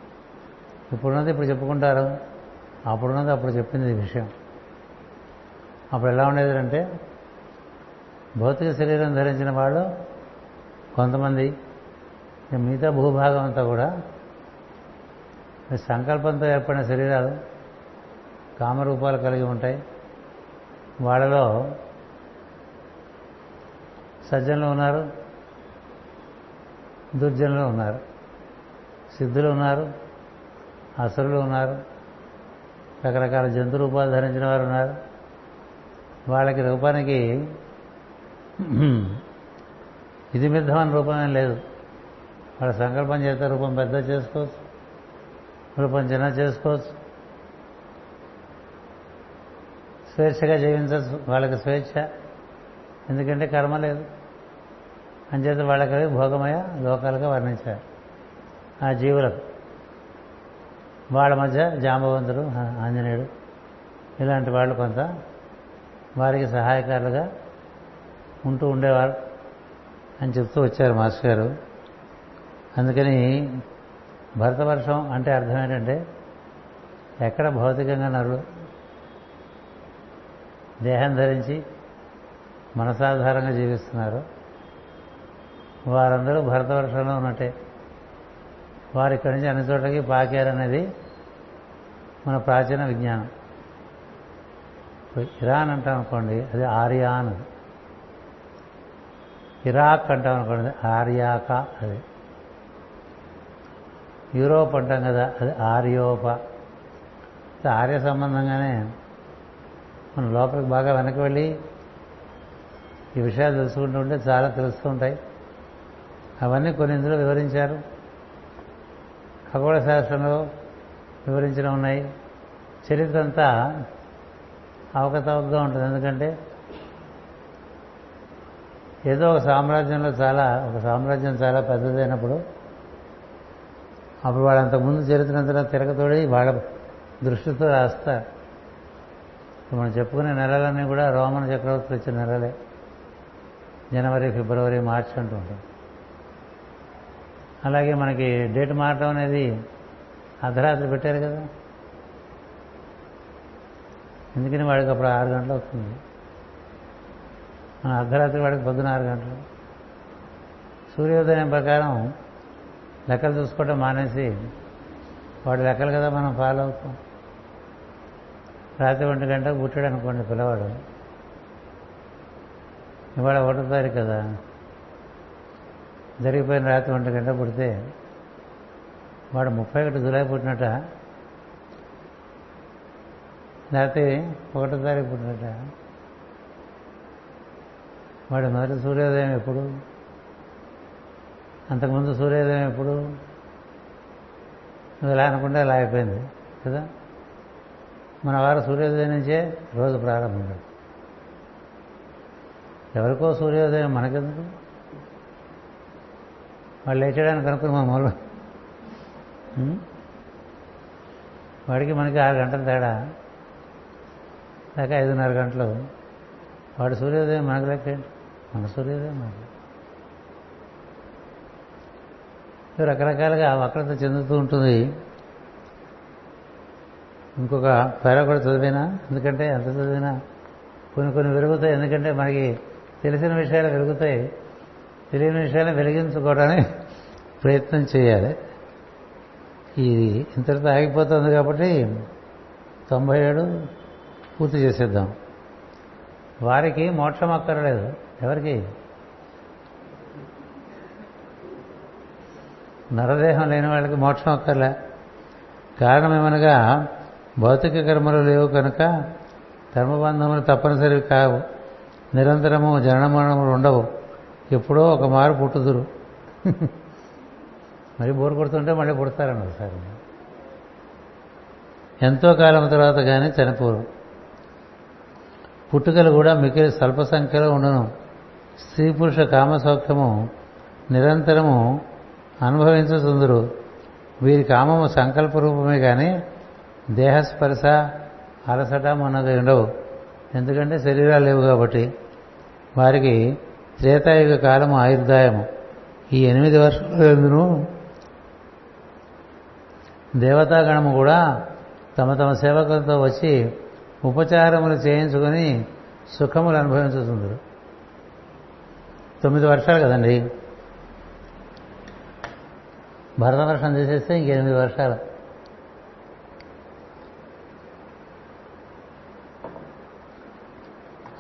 ఇప్పుడున్నది ఇప్పుడు చెప్పుకుంటారు. అప్పుడున్నది అప్పుడు చెప్పింది ఈ విషయం. అప్పుడు ఎలా ఉండేది అంటే భౌతిక శరీరం ధరించిన వాళ్ళు కొంతమంది మిగతా భూభాగం అంతా కూడా సంకల్పంతో ఏర్పడిన శరీరాలు కామరూపాలు కలిగి ఉంటాయి. వాళ్ళలో సజ్జనులు ఉన్నారు దుర్జనులు ఉన్నారు సిద్ధులు ఉన్నారు అసురులు ఉన్నారు రకరకాల జంతు రూపాలు ధరించిన వారు ఉన్నారు. వాళ్ళకి రూపానికి ఇది మిద్దమైన రూపమేం లేదు. వాళ్ళ సంకల్పం చేస్తే రూపం పెద్ద చేసుకోవచ్చు. రూపం చేసుకోవచ్చు. స్వేచ్ఛగా జీవించవచ్చు. వాళ్ళకి స్వేచ్ఛ. ఎందుకంటే కర్మ లేదు. అంచేత వాళ్ళకి భోగమయ లోకాలుగా వర్ణించారు. ఆ జీవులకు. వాళ్ళ మధ్య జాంబవంతుడు ఆంజనేయుడు. ఇలాంటి వాళ్ళు కొంత వారికి సహాయకారులుగా ఉంటూ ఉండేవారు అని చెప్తూ వచ్చారు మాస్టర్ గారు. అందుకని భరతవర్షం అంటే అర్థం ఏంటంటే ఎక్కడ భౌతికంగా నరుడు దేహం ధరించి మనసాధారంగా జీవిస్తున్నారు. వారందరూ భరతవర్షంలో ఉన్నట్టే. వారు ఇక్కడి నుంచి అన్ని చోట్లకి పాకారనేది మన ప్రాచీన విజ్ఞానం. ఇరాన్ అంటాం అనుకోండి అది ఆర్యాన్ ఇరాక్ అంటాం అనుకోండి ఆర్యాక అది. యూరోప్ అంటాం కదా అది ఆర్యోప. ఆర్య సంబంధంగానే మనం లోపలికి బాగా వెనక్కి వెళ్ళి ఈ విషయాలు తెలుసుకుంటూ ఉంటే చాలా తెలుస్తూ ఉంటాయి. అవన్నీ కొన్ని ఇందులో వివరించారు. ఖగోళ శాస్త్రంలో వివరించిన ఉన్నాయి. చరిత్ర అంతా అవకతవకగా ఉంటుంది. ఎందుకంటే ఏదో ఒక సామ్రాజ్యంలో చాలా ఒక సామ్రాజ్యం చాలా పెద్దదైనప్పుడు అప్పుడు వాళ్ళు అంతకుముందు చరిత్ర తిరగతోడి వాళ్ళ దృష్టితో రాస్తారు మనం చెప్పుకునే నెలలన్నీ కూడా రోమన్ చక్రవర్తులు వచ్చిన నెలలే. జనవరి ఫిబ్రవరి మార్చి అంటూ ఉంటాం అలాగే మనకి డేట్ మారటం అనేది అర్ధరాత్రి పెట్టారు కదా. ఎందుకని వాడికి అప్పుడు ఆరు గంటలు అవుతుంది? మన అర్ధరాత్రి వాడికి పొద్దున ఆరు గంటలు. సూర్యోదయం ప్రకారం లెక్కలు చూసుకోవటం మానేసి వాడు లెక్కలు కదా మనం ఫాలో అవుతాం. రాత్రి ఒంటి గంటకు పుట్టాడు అనుకోండి పిల్లవాడు. ఇవాళ ఒకటో తారీఖు కదా. జరిగిపోయిన రాత్రి ఒంటి గంట పుడితే వాడు ముప్పై ఒకటి జులై పుట్టినట. లేకపోతే ఒకటో తారీఖు పుట్టినట. వాడు మొదటి సూర్యోదయం ఎప్పుడు? అంతకుముందు సూర్యోదయం ఎప్పుడు? నువ్వు ఎలా అనుకుంటే అలా అయిపోయింది కదా? మన వారు సూర్యోదయం నుంచే రోజు ప్రారంభం. ఎవరికో సూర్యోదయం మనకెందుకు? వాళ్ళు లేచడానికి అనుకుని మా మూల వాడికి మనకి ఆరు గంటల తేడా. లేక ఐదున్నర గంటలు. వాడు సూర్యోదయం మనకు లెక్క మన సూర్యోదయం మనకు. రకరకాలుగా వక్రత చెందుతూ ఉంటుంది. ఇంకొక పేర కూడా చదివినా? ఎందుకంటే ఎంత చదివినా? కొన్ని కొన్ని వెలుగుతాయి. ఎందుకంటే మనకి తెలిసిన విషయాలు వెలుగుతాయి. తెలియని విషయాలు వెలిగించుకోవడానికి ప్రయత్నం చేయాలి. ఇది ఇంతటితో ఆగిపోతుంది కాబట్టి తొంభై ఏడు పూర్తి చేసేద్దాం. వారికి మోక్షం అక్కర్లేదు. ఎవరికి? నరదేహం లేని వాళ్ళకి మోక్షం అక్కర్లే. కారణం ఏమనగా భౌతిక కర్మలు లేవు కనుక కర్మబంధములు తప్పనిసరి కావు. నిరంతరము జననమరణములు ఉండవు. ఎప్పుడో ఒక మారు పుట్టుదురు. మరి బోరు కొడుతుంటే మళ్ళీ పుడతారని ఒకసారి ఎంతో కాలం తర్వాత కానీ చనిపోరు. పుట్టుకలు కూడా మిగిలి స్వల్ప సంఖ్యలో ఉండను. స్త్రీ పురుష కామసౌఖ్యము నిరంతరము అనుభవించుతుందరు వీరి కామము సంకల్ప రూపమే కానీ దేహస్పర్శ అలసట మనకు ఉండవు. ఎందుకంటే శరీరాలు లేవు కాబట్టి. వారికి త్రేతాయుగ కాలము ఆయుర్దాయము. ఈ ఎనిమిది వర్షాలు దేవతాగణము కూడా తమ తమ సేవకులతో వచ్చి ఉపచారములు చేయించుకొని సుఖములు అనుభవించుతుందరు తొమ్మిది వర్షాలు కదండి? భరతవర్షం చేసేస్తే ఇంక ఎనిమిది వర్షాలు.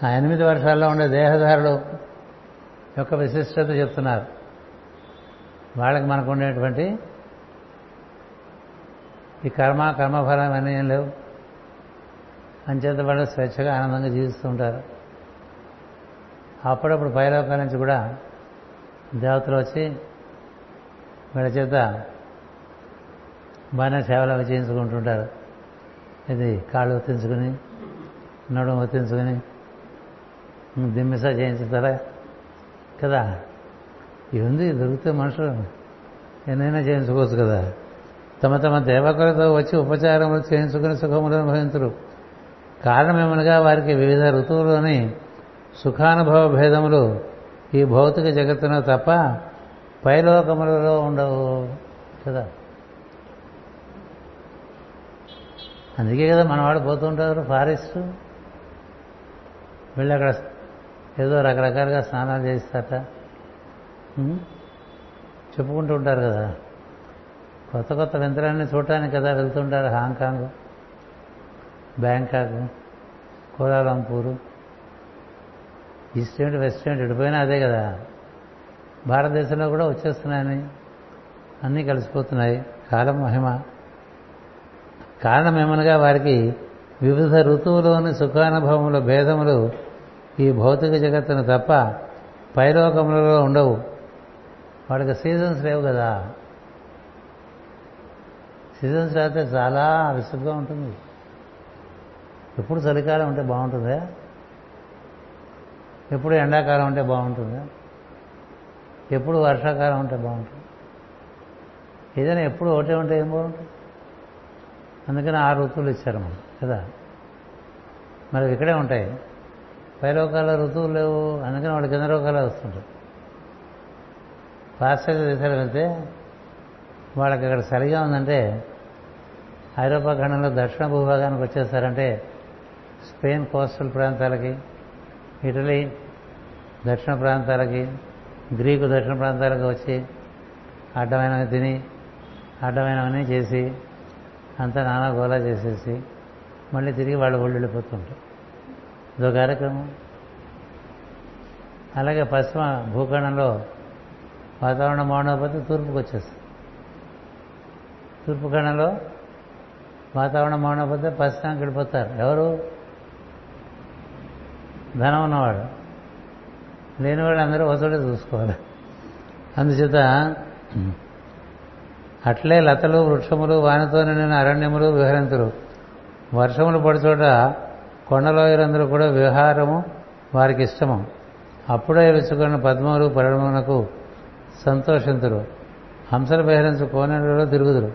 ఆ ఎనిమిది వర్షాల్లో ఉండే దేహదారులు యొక్క విశిష్టత చెప్తున్నారు. వాళ్ళకి మనకు ఉండేటువంటి ఈ కర్మ కర్మఫలం అన్నీ ఏం లేవు. అంచేత వాళ్ళు స్వేచ్ఛగా ఆనందంగా జీవిస్తూ ఉంటారు. అప్పుడప్పుడు పైలోకాల నుంచి కూడా దేవతలు వచ్చి వీళ్ళ చేత బాగానే సేవలు అవి చేయించుకుంటుంటారు. ఇది కాళ్ళు ఒత్తించుకుని నడుము ఒత్తించుకుని దిమ్మిసా చేయించుతారా? కదా? ఇది ఉంది దొరికితే మనుషులు ఎన్నైనా చేయించుకోవచ్చు కదా. తమ తమ దేవకులతో వచ్చి ఉపచారములు చేయించుకుని సుఖములు అనుభవించరు. కారణమేమనగా వారికి వివిధ ఋతువులోని సుఖానుభవ భేదములు ఈ భౌతిక జగత్తున తప్ప పైలోకములలో ఉండవు కదా? అందుకే కదా మనవాడు పోతుంటారు ఫారెస్ట్. వెళ్ళి అక్కడ ఏదో రకరకాలుగా స్నానాలు చేస్తారట. చెప్పుకుంటూ ఉంటారు కదా. కొత్త కొత్త వింతరాన్ని చూడటానికి కదా వెళ్తుంటారు Hong Kong Bangkok Kuala Lumpur. East ఏంటి వెస్ట్ ఏంటి ఎడిపోయినా అదే కదా. భారతదేశంలో కూడా వచ్చేస్తున్నాయని అన్నీ కలిసిపోతున్నాయి. కాలం మహిమ. కారణమేమనగా వారికి వివిధ ఋతువులోని సుఖానుభవముల భేదములు ఈ భౌతిక జగత్తును తప్ప పైలోకములలో ఉండవు. వాడికి సీజన్స్ లేవు కదా. సీజన్స్ రాస్తే చాలా విసుగ్గా ఉంటుంది. ఎప్పుడు చలికాలం ఉంటే బాగుంటుందా? ఎప్పుడు ఎండాకాలం ఉంటే బాగుంటుందా? ఎప్పుడు వర్షాకాలం ఉంటే బాగుంటుంది. ఏదైనా ఎప్పుడు ఒకటే ఉంటే ఏం బాగుంటుంది? అందుకని ఆ ఋతువులు ఇచ్చారు మనం కదా? మరి ఇక్కడే ఉంటాయి. పైలోకాల ఋతువులు లేవు అందుకని వాళ్ళు కింద రోగాలు వస్తుంటాయి పాశ్చాత్య దేశాలు వెళ్తే వాళ్ళకి అక్కడ సరిగా ఉందంటే ఐరోపా ఖండంలో దక్షిణ భూభాగానికి వచ్చేస్తారంటే స్పెయిన్ కోస్టల్ ప్రాంతాలకి ఇటలీ దక్షిణ ప్రాంతాలకి గ్రీకు దక్షిణ ప్రాంతాలకు వచ్చి అడ్డమైనవి తిని అడ్డమైనవన్నీ చేసి అంతా నానా గోలా చేసేసి మళ్ళీ తిరిగి వాళ్ళ ఊళ్ళు వెళ్ళిపోతుంటారు. ఇదో కార్యక్రమం. అలాగే పశ్చిమ భూఖండంలో వాతావరణం బాగుండకపోతే తూర్పుకి వచ్చేస్తుంది. తూర్పు కణంలో వాతావరణం బాగుండకపోతే పశ్చిమానికి వెళ్ళిపోతారు. ఎవరు? ధనం ఉన్నవాడు. లేనివాడు అందరూ ఒకచోటే చూసుకోవాలి. అందుచేత అట్లే లతలు వృక్షములు వానతో నిండిన అరణ్యములు విహరింతురు వర్షములు పడుచోట కొండలోయలందరూ కూడా విహారము వారికి ఇష్టము. అప్పుడే విచ్చుకున్న పద్మములు పరిణమునకు సంతోషింతురు. హంసలు బహిరించు కోనెలలో తిరుగుదురు.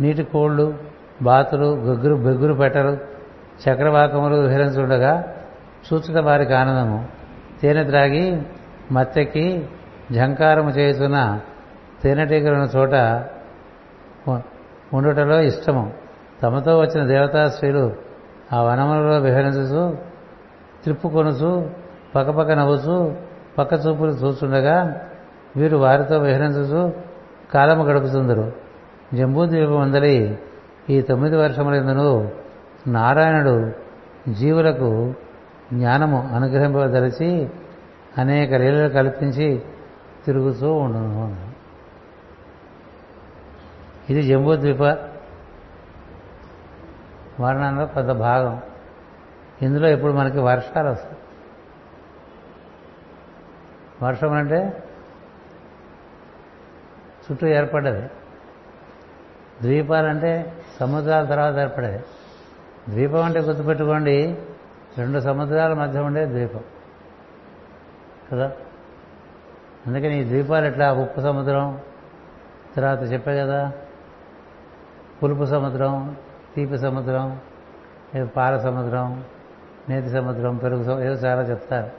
నీటి కోళ్ళు బాతులు గగ్గురు బెగ్గురు పెట్టలు చక్రవాకములు విహరించుండగా చూచుట వారికి ఆనందము. తేనె త్రాగి మత్తెక్కి ఝంకారము చేయుతున్న తేనెటీగలను చోట ఉండుటలో ఇష్టము. తమతో వచ్చిన దేవతా స్త్రీలు ఆ వనములలో త్రిప్పు త్రిప్పుకొనుచు పక్కపక్క నవ్వుచు పక్క చూపులు చూస్తుండగా వీరు వారితో విహరించుచు కాలము గడుపుతుందరు జంబూద్వీపమందలి ఈ తొమ్మిది వర్షములందును నారాయణుడు జీవులకు జ్ఞానము అనుగ్రహింపదలిచి అనేక లీలలు కల్పించి తిరుగుతూ ఉండను. ఇది జంబూద్వీప వర్ణంలో పెద్ద భాగం. ఇందులో ఇప్పుడు మనకి వర్షాలు వస్తాయి. వర్షం అంటే చుట్టూ ఏర్పడ్డది. ద్వీపాలంటే సముద్రాల తర్వాత ఏర్పడేది ద్వీపం అంటే గుర్తుపెట్టుకోండి రెండు సముద్రాల మధ్య ఉండే ద్వీపం. కదా? అందుకని ఈ ద్వీపాలు ఎట్లా? ఉప్పు సముద్రం తర్వాత చెప్పే కదా? పులుపు సముద్రం తీపి సముద్రం పాల సముద్రం నేతి సముద్రం పెరుగు సముద్రం ఏదో చాలా చెప్తారు.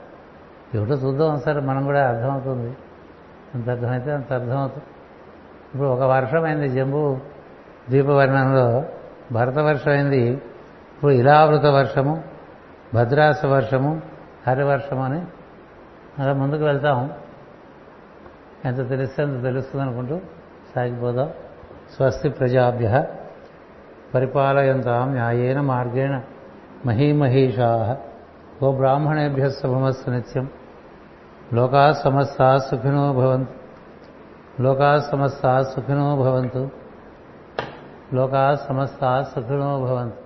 ఏమిటో చూద్దాం ఒకసారి మనం కూడా అర్థమవుతుంది. అంత అర్థమైతే అంత అర్థమవుతుంది. ఇప్పుడు ఒక వర్షం అయింది జంబు ద్వీపవర్ణంలో భరత వర్షం అయింది ఇప్పుడు ఇలావృత వర్షము భద్రాస వర్షము హరివర్షం అని అలా ముందుకు వెళ్తాం ఎంత తెలిస్తే అంత తెలుస్తుంది అనుకుంటూ సాగిపోదాం. స్వస్తి ప్రజాభ్య పరిపాలయంతాం న్యాయేన మార్గేణ మహీమహీషా ఓ బ్రాహ్మణేభ్య శుభమస్తు నిత్యం. లోకా సమస్తా సుఖినో భవంతు. లోకా సమస్తా సుఖినో భవంతు. లోకా సమస్తా సుఖినో భవంతు.